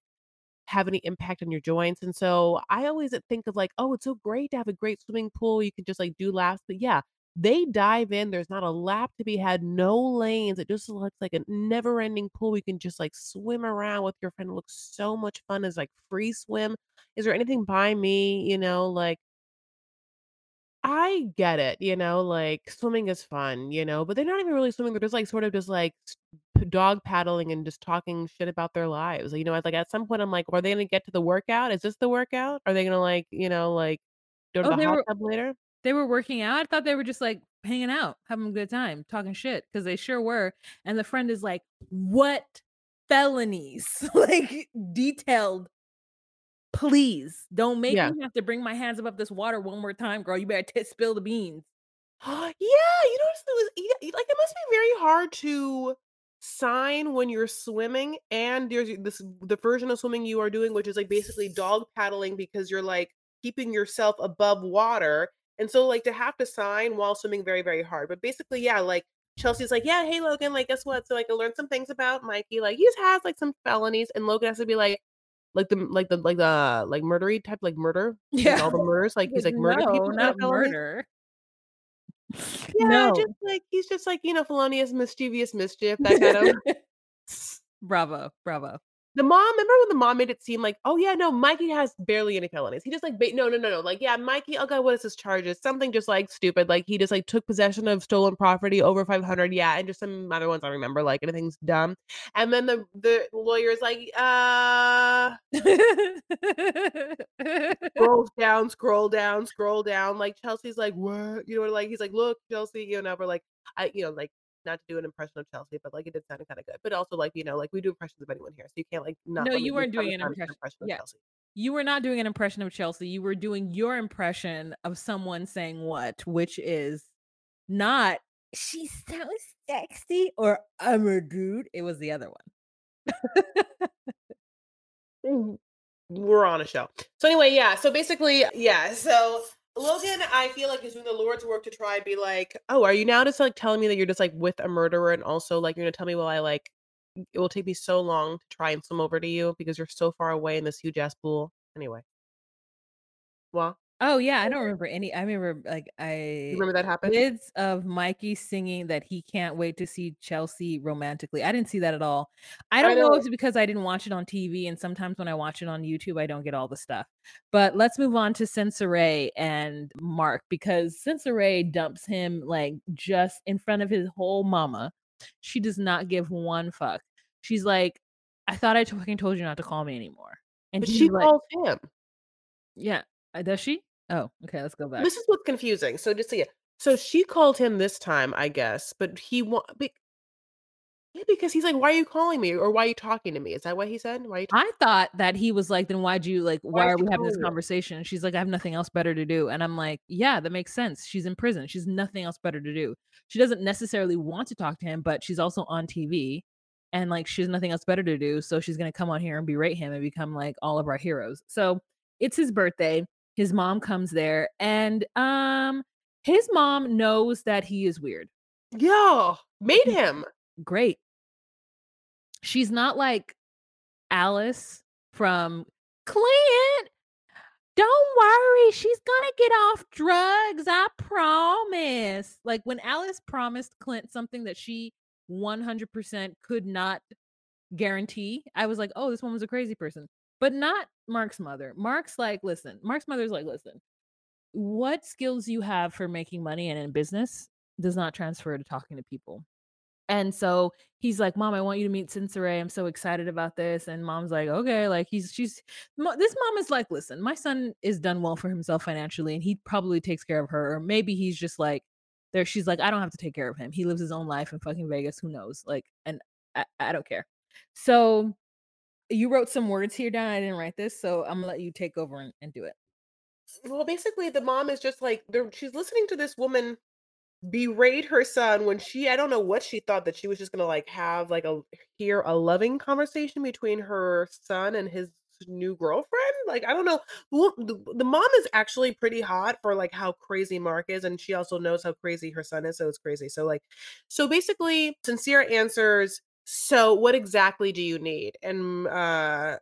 have any impact on your joints, and so, I always, uh, think of, like, "Oh, it's so great to have a great swimming pool, you can just, like, do laps," but yeah, they dive in, there's not a lap to be had, no lanes, it just looks like a never-ending pool, you can just, like, swim around with your friend, it looks so much fun, it's, like, free swim. Is there anything by me, you know, like I get it, you know, like, swimming is fun, you know, but they're not even really swimming, they're just, like, sort of just, like, dog paddling and just talking shit about their lives, you know, like, at some point, I'm like, "Are they gonna get to the workout? Is this the workout? Are they gonna, like, you know, like" Go to Oh, the they hot were tub later? they were working out? I thought they were just, like, hanging out, having a good time, talking shit, because they sure were, and the friend is like, "What felonies?" Like, detailed "Please, don't make Yeah. me have to bring my hands above this water one more time, girl, you better t spill the beans." Yeah, you notice it was like, it must be very hard to sign when you're swimming and there's this the version of swimming you are doing, which is, like, basically dog paddling because you're, like, keeping yourself above water, and so, like, to have to sign while swimming very, very hard, but basically, yeah, like, Chelsea's like, "Yeah, hey, Logan, like, guess what? So, like, I learned some things about Mikey, like, he just has, like, some felonies," and Logan has to be like like the like the like the, like, murdery type, like, murder? Yeah. all the murders, like, he's, Like, murdered no, people not murder. Yeah, No. just, like he's just, like, you know, felonious, mischievous mischief, that kind of Bravo, bravo. The mom remember when the mom made it seem like, "Oh, yeah, no, Mikey has barely any felonies." He just, like, ba no, no, no, no, like, "Yeah, Mikey oh god, what is his charges?" Something just, like, stupid, like, he just, like, took possession of stolen property over 500, yeah, and just some other ones I remember, like, anything's dumb, and then the the lawyer is like, "Uh" scrolls down, scroll down, scroll down, like, Chelsea's like, "What?" You know, like, he's like, "Look, Chelsea," you know, we're like I you know, like, not to do an impression of Chelsea, but, like, it did sound kinda good, but also, like, you know, like, we do impressions of anyone here, so you can't, like, not No, you weren't doing an impression impression of yeah. Chelsea. You were not doing an impression of Chelsea, you were doing your impression of someone saying what, which is not, "She's so sexy," or, "I'm a dude," it was the other one. We're on a show. So, anyway, yeah, so basically yeah, so Logan, I feel like is doing the Lord's work to try and be like, "Oh, are you now just, like, telling me that you're just, like, with a murderer and also, like, you're gonna tell me while I, like it will take me so long to try and swim over to you because you're so far away in this huge ass pool." Anyway. Well Oh, yeah, I don't remember any I remember, like, You I remember that happened? bits of Mikey singing that he can't wait to see Chelsea romantically, I didn't see that at all. I I don't know if know. it's because I didn't watch it on TV, and sometimes when I watch it on YouTube, I don't get all the stuff. But let's move on to Sincere and Mark, because Sincere dumps him, like, just in front of his whole mama. She does not give one fuck. She's like, "I thought I fucking told you not to call me anymore." And she like calls him. Yeah, uh, does she? Oh, okay, let's go back. This is what's confusing, so just so ya so she called him this time, I guess, but he want be Yeah, because he's like, "Why are you calling me?" or "Why are you talking to me?" Is that what he said? "Why are you ta" I thought that he was like, "Then why'd you like, Why why are we having this conversation?" And she's like, "I have nothing else better to do." And I'm like, "Yeah, that makes sense. She's in prison. She's nothing else better to do." She doesn't necessarily want to talk to him, but she's also on TV, and, like, she has nothing else better to do, so she's gonna come on here and berate him and become, like, all of our heroes. So, it's his birthday, his mom comes there, and, um, his mom knows that he is weird. Yeah, made him. Great. She's not like Alice from, "Clint, don't worry, she's gonna get off drugs, I promise." Like, when Alice promised Clint something that she 100% could not guarantee, I was like, "Oh, this woman's a crazy person." But not Mark's mother. Mark's like, "Listen" Mark's mother's like, "Listen, what skills you have for making money and in business does not transfer to talking to people." And so, he's like, "Mom, I want you to meet Sincere, I'm so excited about this." And mom's like, "Okay." Like, he's she's this mom is like, "Listen, my son is done well for himself financially, and he probably takes care of her." Or maybe he's just like there she's like, "I don't have to take care of him. He lives his own life in fucking Vegas, who knows?" Like, and I I don't care. So, you wrote some words here down, I didn't write this, so Imma let you take over and and do it. Well, basically, the mom is just like she's listening to this woman berate her son when she I don't know what she thought that she was just gonna, like, have, like, a hear a loving conversation between her son and his new girlfriend? Like, I don't know. The the mom is actually pretty hot for, like, how crazy Mark is, and she also knows how crazy her son is, so it's crazy. So, like so basically, Sincere answers, "So, what exactly do you need?" And, uh,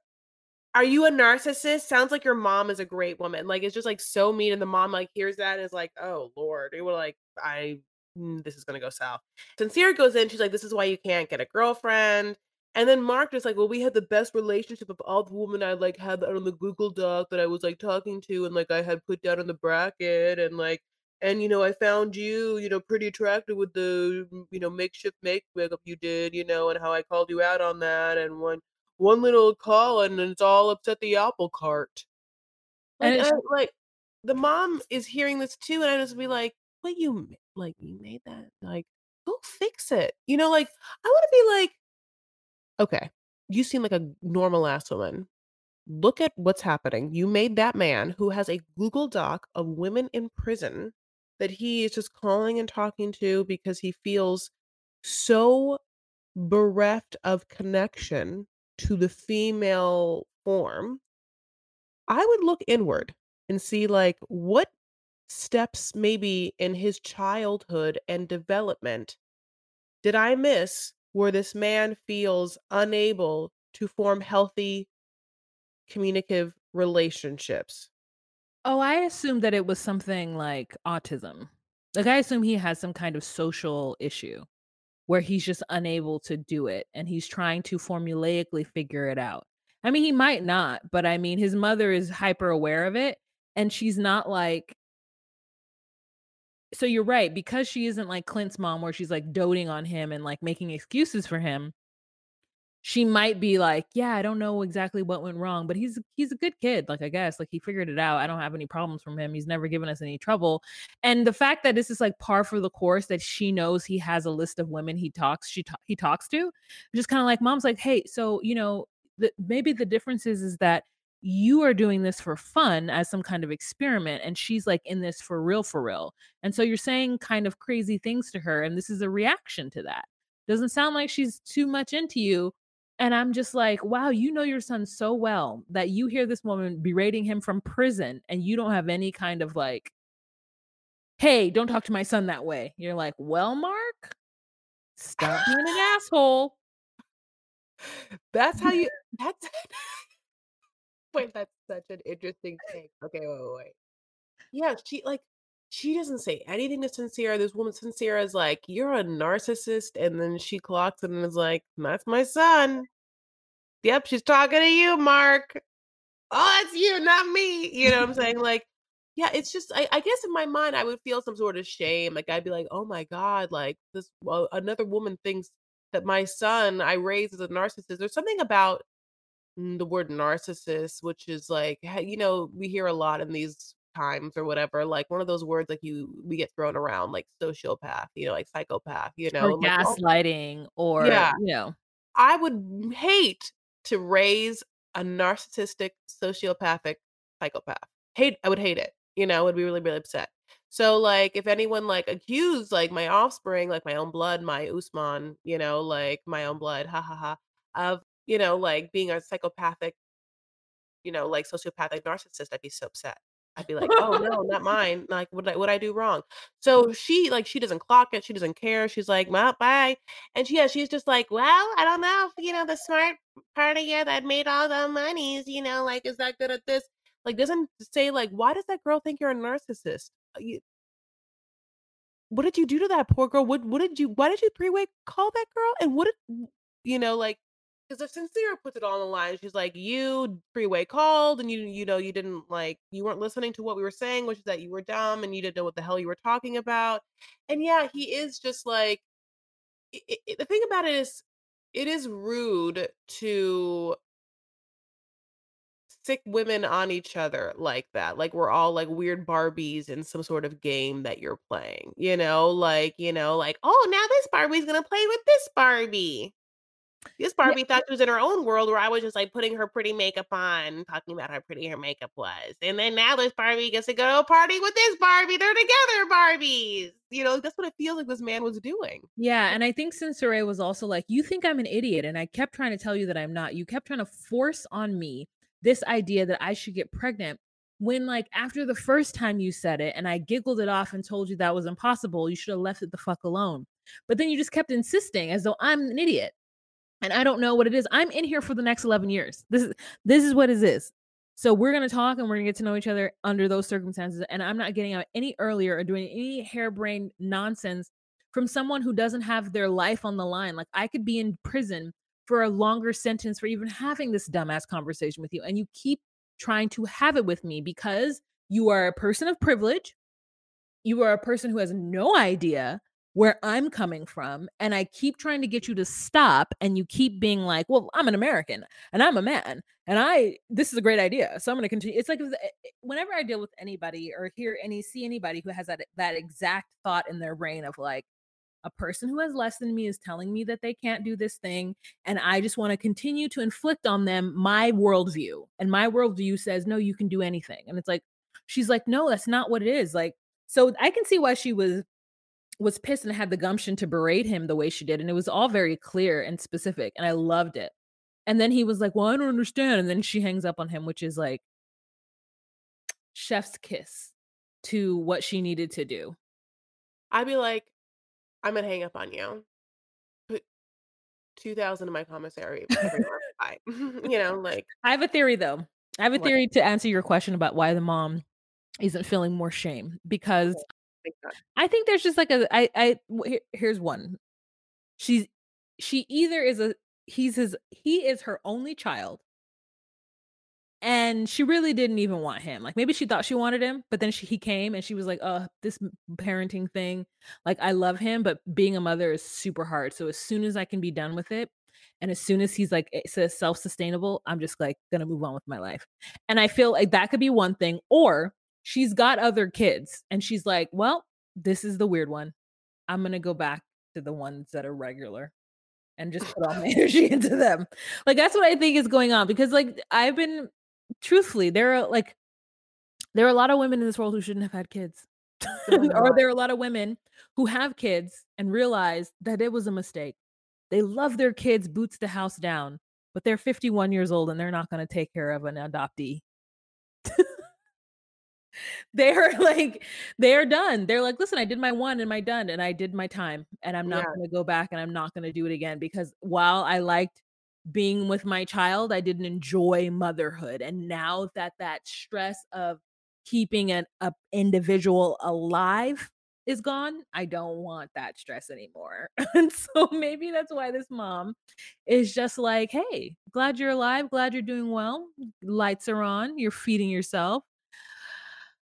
"Are you a narcissist? Sounds like your mom is a great woman." Like, it's just, like, so mean, and the mom, like, hears that and is like, "Oh, lord." They were like, "I mm, this is gonna go south." Sincere goes in, she's like, "This is why you can't get a girlfriend." And then Mark just like, "Well, we had the best relationship of all the women I, like, had on the Google Doc that I was, like, talking to and, like, I had put down in the bracket, and, like and, you know, I found you, you know, pretty attractive with the, you know, makeshift make makeup you did, you know, and how I called you out on that, and one one little call, and it's all upset the apple cart." And Like, then I like the mom is hearing this too, and I just be like, "What you like, you made that? Like, go fix it." You know, like, I wanna be like, "Okay, you seem like a normal ass woman. Look at what's happening. You made that man who has a Google Doc of women in prison that he is just calling and talking to because he feels so bereft of connection to the female form." I would look inward and see, like, what steps maybe in his childhood and development did I miss where this man feels unable to form healthy communicative relationships? Oh, I assumed that it was something like autism. Like, I assume he has some kind of social issue where he's just unable to do it, and he's trying to formulaically figure it out. I mean, he might not, but I mean, his mother is hyper aware of it, and she's not like So you're right, because she isn't like Clint's mom where she's, like, doting on him and, like, making excuses for him she might be like, "Yeah, I don't know exactly what went wrong, but he's he's a good kid, like, I guess, like, he figured it out. I don't have any problems from him. He's never given us any trouble." And the fact that this is, like, par for the course that she knows he has a list of women he talks she he talks to, just kinda like mom's like, "Hey, so, you know, the maybe the difference is is that you are doing this for fun as some kind of experiment, and she's, like, in this for real, for real. And so you're saying kind of crazy things to her, and this is a reaction to that. Doesn't sound like she's too much into you." And I'm just like, "Wow, you know your son so well that you hear this woman berating him from prison, and you don't have any kind of like" "Hey, don't talk to my son that way." You're like, "Well, Mark, stop being an asshole." That's how you that's Wait, that's such an interesting take. Okay, wait, wait, wait. Yeah, she like, she doesn't say anything to Sincere, this woman Sincere is like, "You're a narcissist," and then she clocks it and is like, "That's my son." "Yep, she's talking to you, Mark." "Oh, it's you, not me." You know what I'm saying? Like, yeah, it's just I I guess in my mind, I would feel some sort of shame, like, I'd be like, "Oh my god, like, this well, another woman thinks that my son I raised as a narcissist." There's something about, mm, the word narcissist, which is like, you know, we hear a lot in these times or whatever, like, one of those words, like, you we get thrown around, like, sociopath, you know, like, psychopath, you know, Or like, "Oh" gaslighting or, Yeah. you know I would hate to raise a narcissistic, sociopathic psychopath. Hate I would hate it, you know, I would be really, really upset. So, like, if anyone, like, accused, like, my offspring, like, my own blood, my Usman, you know, like, my own blood, ha, ha, ha, of, you know, like, being a psychopathic you know, like, sociopathic narcissist, I'd be so upset. I'd be like, "Oh, no, not mine. Like, what did I what'd I do wrong?" So she like, she doesn't clock it, she doesn't care, she's like, "Well, bye." And she yeah, she's just like, "Well, I don't know if, you know, the smart part of you that made all the monies, you know, like, is that good at this." Like, doesn't say, like, "Why does that girl think you're a narcissist?" Uh, you what did you do to that poor girl? What what did you why did you three-way call that girl? And what did you know, like 'cause if Sincere puts it all on the line, she's like, "You three-way called, and you you know, you didn't, like you weren't listening to what we were saying, which is that you were dumb, and you didn't know what the hell you were talking about." And, yeah, he is just like i i i the thing about it is, it is rude to sick women on each other like that, like, we're all, like, weird Barbies in some sort of game that you're playing, you know? Like, you know, like, "Oh, now this Barbie's gonna play with this Barbie." This Yeah, Barbie thought she was in her own world where I was just, like, putting her pretty makeup on, talking about how pretty her makeup was, and then now this Barbie gets to go to a party with this Barbie, they're together Barbies! You know, that's what it feels like this man was doing. Yeah, and I think since Sincere was also like, "You think I'm an idiot, and I kept trying to tell you that I'm not. You kept trying to force on me this idea that I should get pregnant when, like, after the first time you said it and I giggled it off and told you that was impossible, you should have left it the fuck alone. But then you just kept insisting as though I'm an idiot, and I don't know what it is. I'm in here for the next 11 years. This is this is what it is. So we're gonna talk, and we're gonna get to know each other under those circumstances, and I'm not getting out any earlier or doing any harebrained nonsense from someone who doesn't have their life on the line. Like, I could be in prison for a longer sentence for even having this dumbass conversation with you, and you keep trying to have it with me because you are a person of privilege, you are a person who has no idea where I'm coming from, and I keep trying to get you to stop, and you keep being like, "Well, I'm an American, and I'm a man, and I this is a great idea, so I'm gonna continue." It's like eh, eh, whenever I deal with anybody or hear any see anybody who has that that exact thought in their brain of like, a person who has less than me is telling me that they can't do this thing, and I just want to continue to inflict on them my worldview. And my worldview says, no, you can do anything. And it's like, she's like, no, that's not what it is. Like, so I can see why she was was pissed and had the gumption to berate him the way she did. And it was all very clear and specific. And I loved it. And then he was like, Well, I don't understand. And then she hangs up on him, which is like chef's kiss to what she needed to do. I'd be like, I'm gonna hang up on you. Put 2,000 in my commissary you know, like I have a theory though. I have a What? theory to answer your question about why the mom isn't feeling more shame because think not. I think there's just like a I I here- here's one. She's she either is a he's his he is her only child and she really didn't even want him. Like maybe she thought she wanted him, but then she, he came and she was like, "Oh, this parenting thing, like I love him, but being a mother is super hard. So as soon as I can be done with it, and as soon as he's like eh, it says self-sustainable, I'm just like gonna move on with my life." And I feel like that could be one thing, or she's got other kids and she's like, "Well, this is the weird one. I'm gonna go back to the ones that are regular." And just put all my energy into them. Like that's what I think is going on because like I've been truthfully, there are like there are a lot of women in this world who shouldn't have had kids. Or there are a lot of women who have kids and realize that it was a mistake. They love their kids boots the house down, but they're 51 years old and they're not going to take care of an adoptee. They're like they're done. They're like, "Listen, I did my one and my done and I did my time and I'm not Yeah. going to go back and I'm not going to do it again because while I liked being with my child, I didn't enjoy motherhood. And now that that stress of keeping an a individual alive is gone, I don't want that stress anymore. and so maybe that's why this mom is just like, "Hey, glad you're alive, glad you're doing well. Lights are on, you're feeding yourself."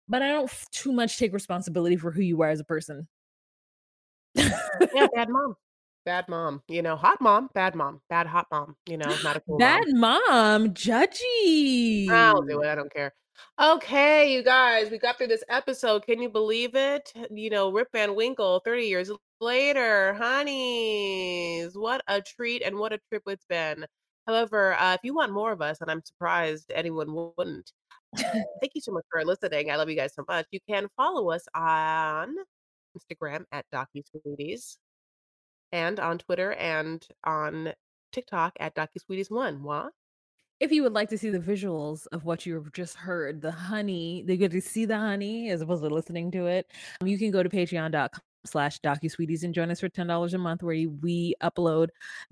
But I don't too much take responsibility for who you are as a person. Yeah, bad mom. Bad mom. You know, hot mom, bad mom. Bad hot mom, you know, not a cool Bad mom. mom, I'll judgy. do it. I don't care. Okay, you guys, we got through this episode. Can you believe it? You know, Rip Van Winkle, 30 years later, honeys. What a treat and what a trip it's been. However, uh, if you want more of us, and I'm surprised anyone wouldn't, thank you so much for listening. I love you guys so much. You can follow us on Instagram at DocuSweeties and on Twitter and on TikTok at DocuSweeties1. What? If you would like to see the visuals of what you've just heard, the honey, they get to see the honey as opposed to listening to it. um, You can go to patreon.com slash docusweeties and join us for $10 a month where we upload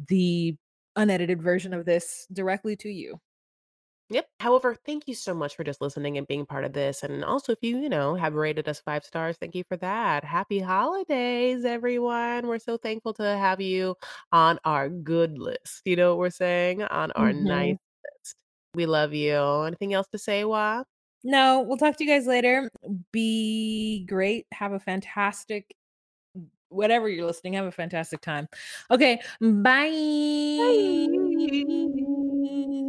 the unedited version of this directly to you. Yep. However, thank you so much for just listening and being part of this. And also, if you, you know, have rated us five stars, thank you for that. Happy holidays, everyone. We're so thankful to have you on our good list. You know what we're saying? On our nice Mhm. list. We love you. Anything else to say, Wa? No, we'll talk to you guys later. Be great. Have a fantastic whatever you're listening. Have a fantastic time. Okay. Bye. Bye.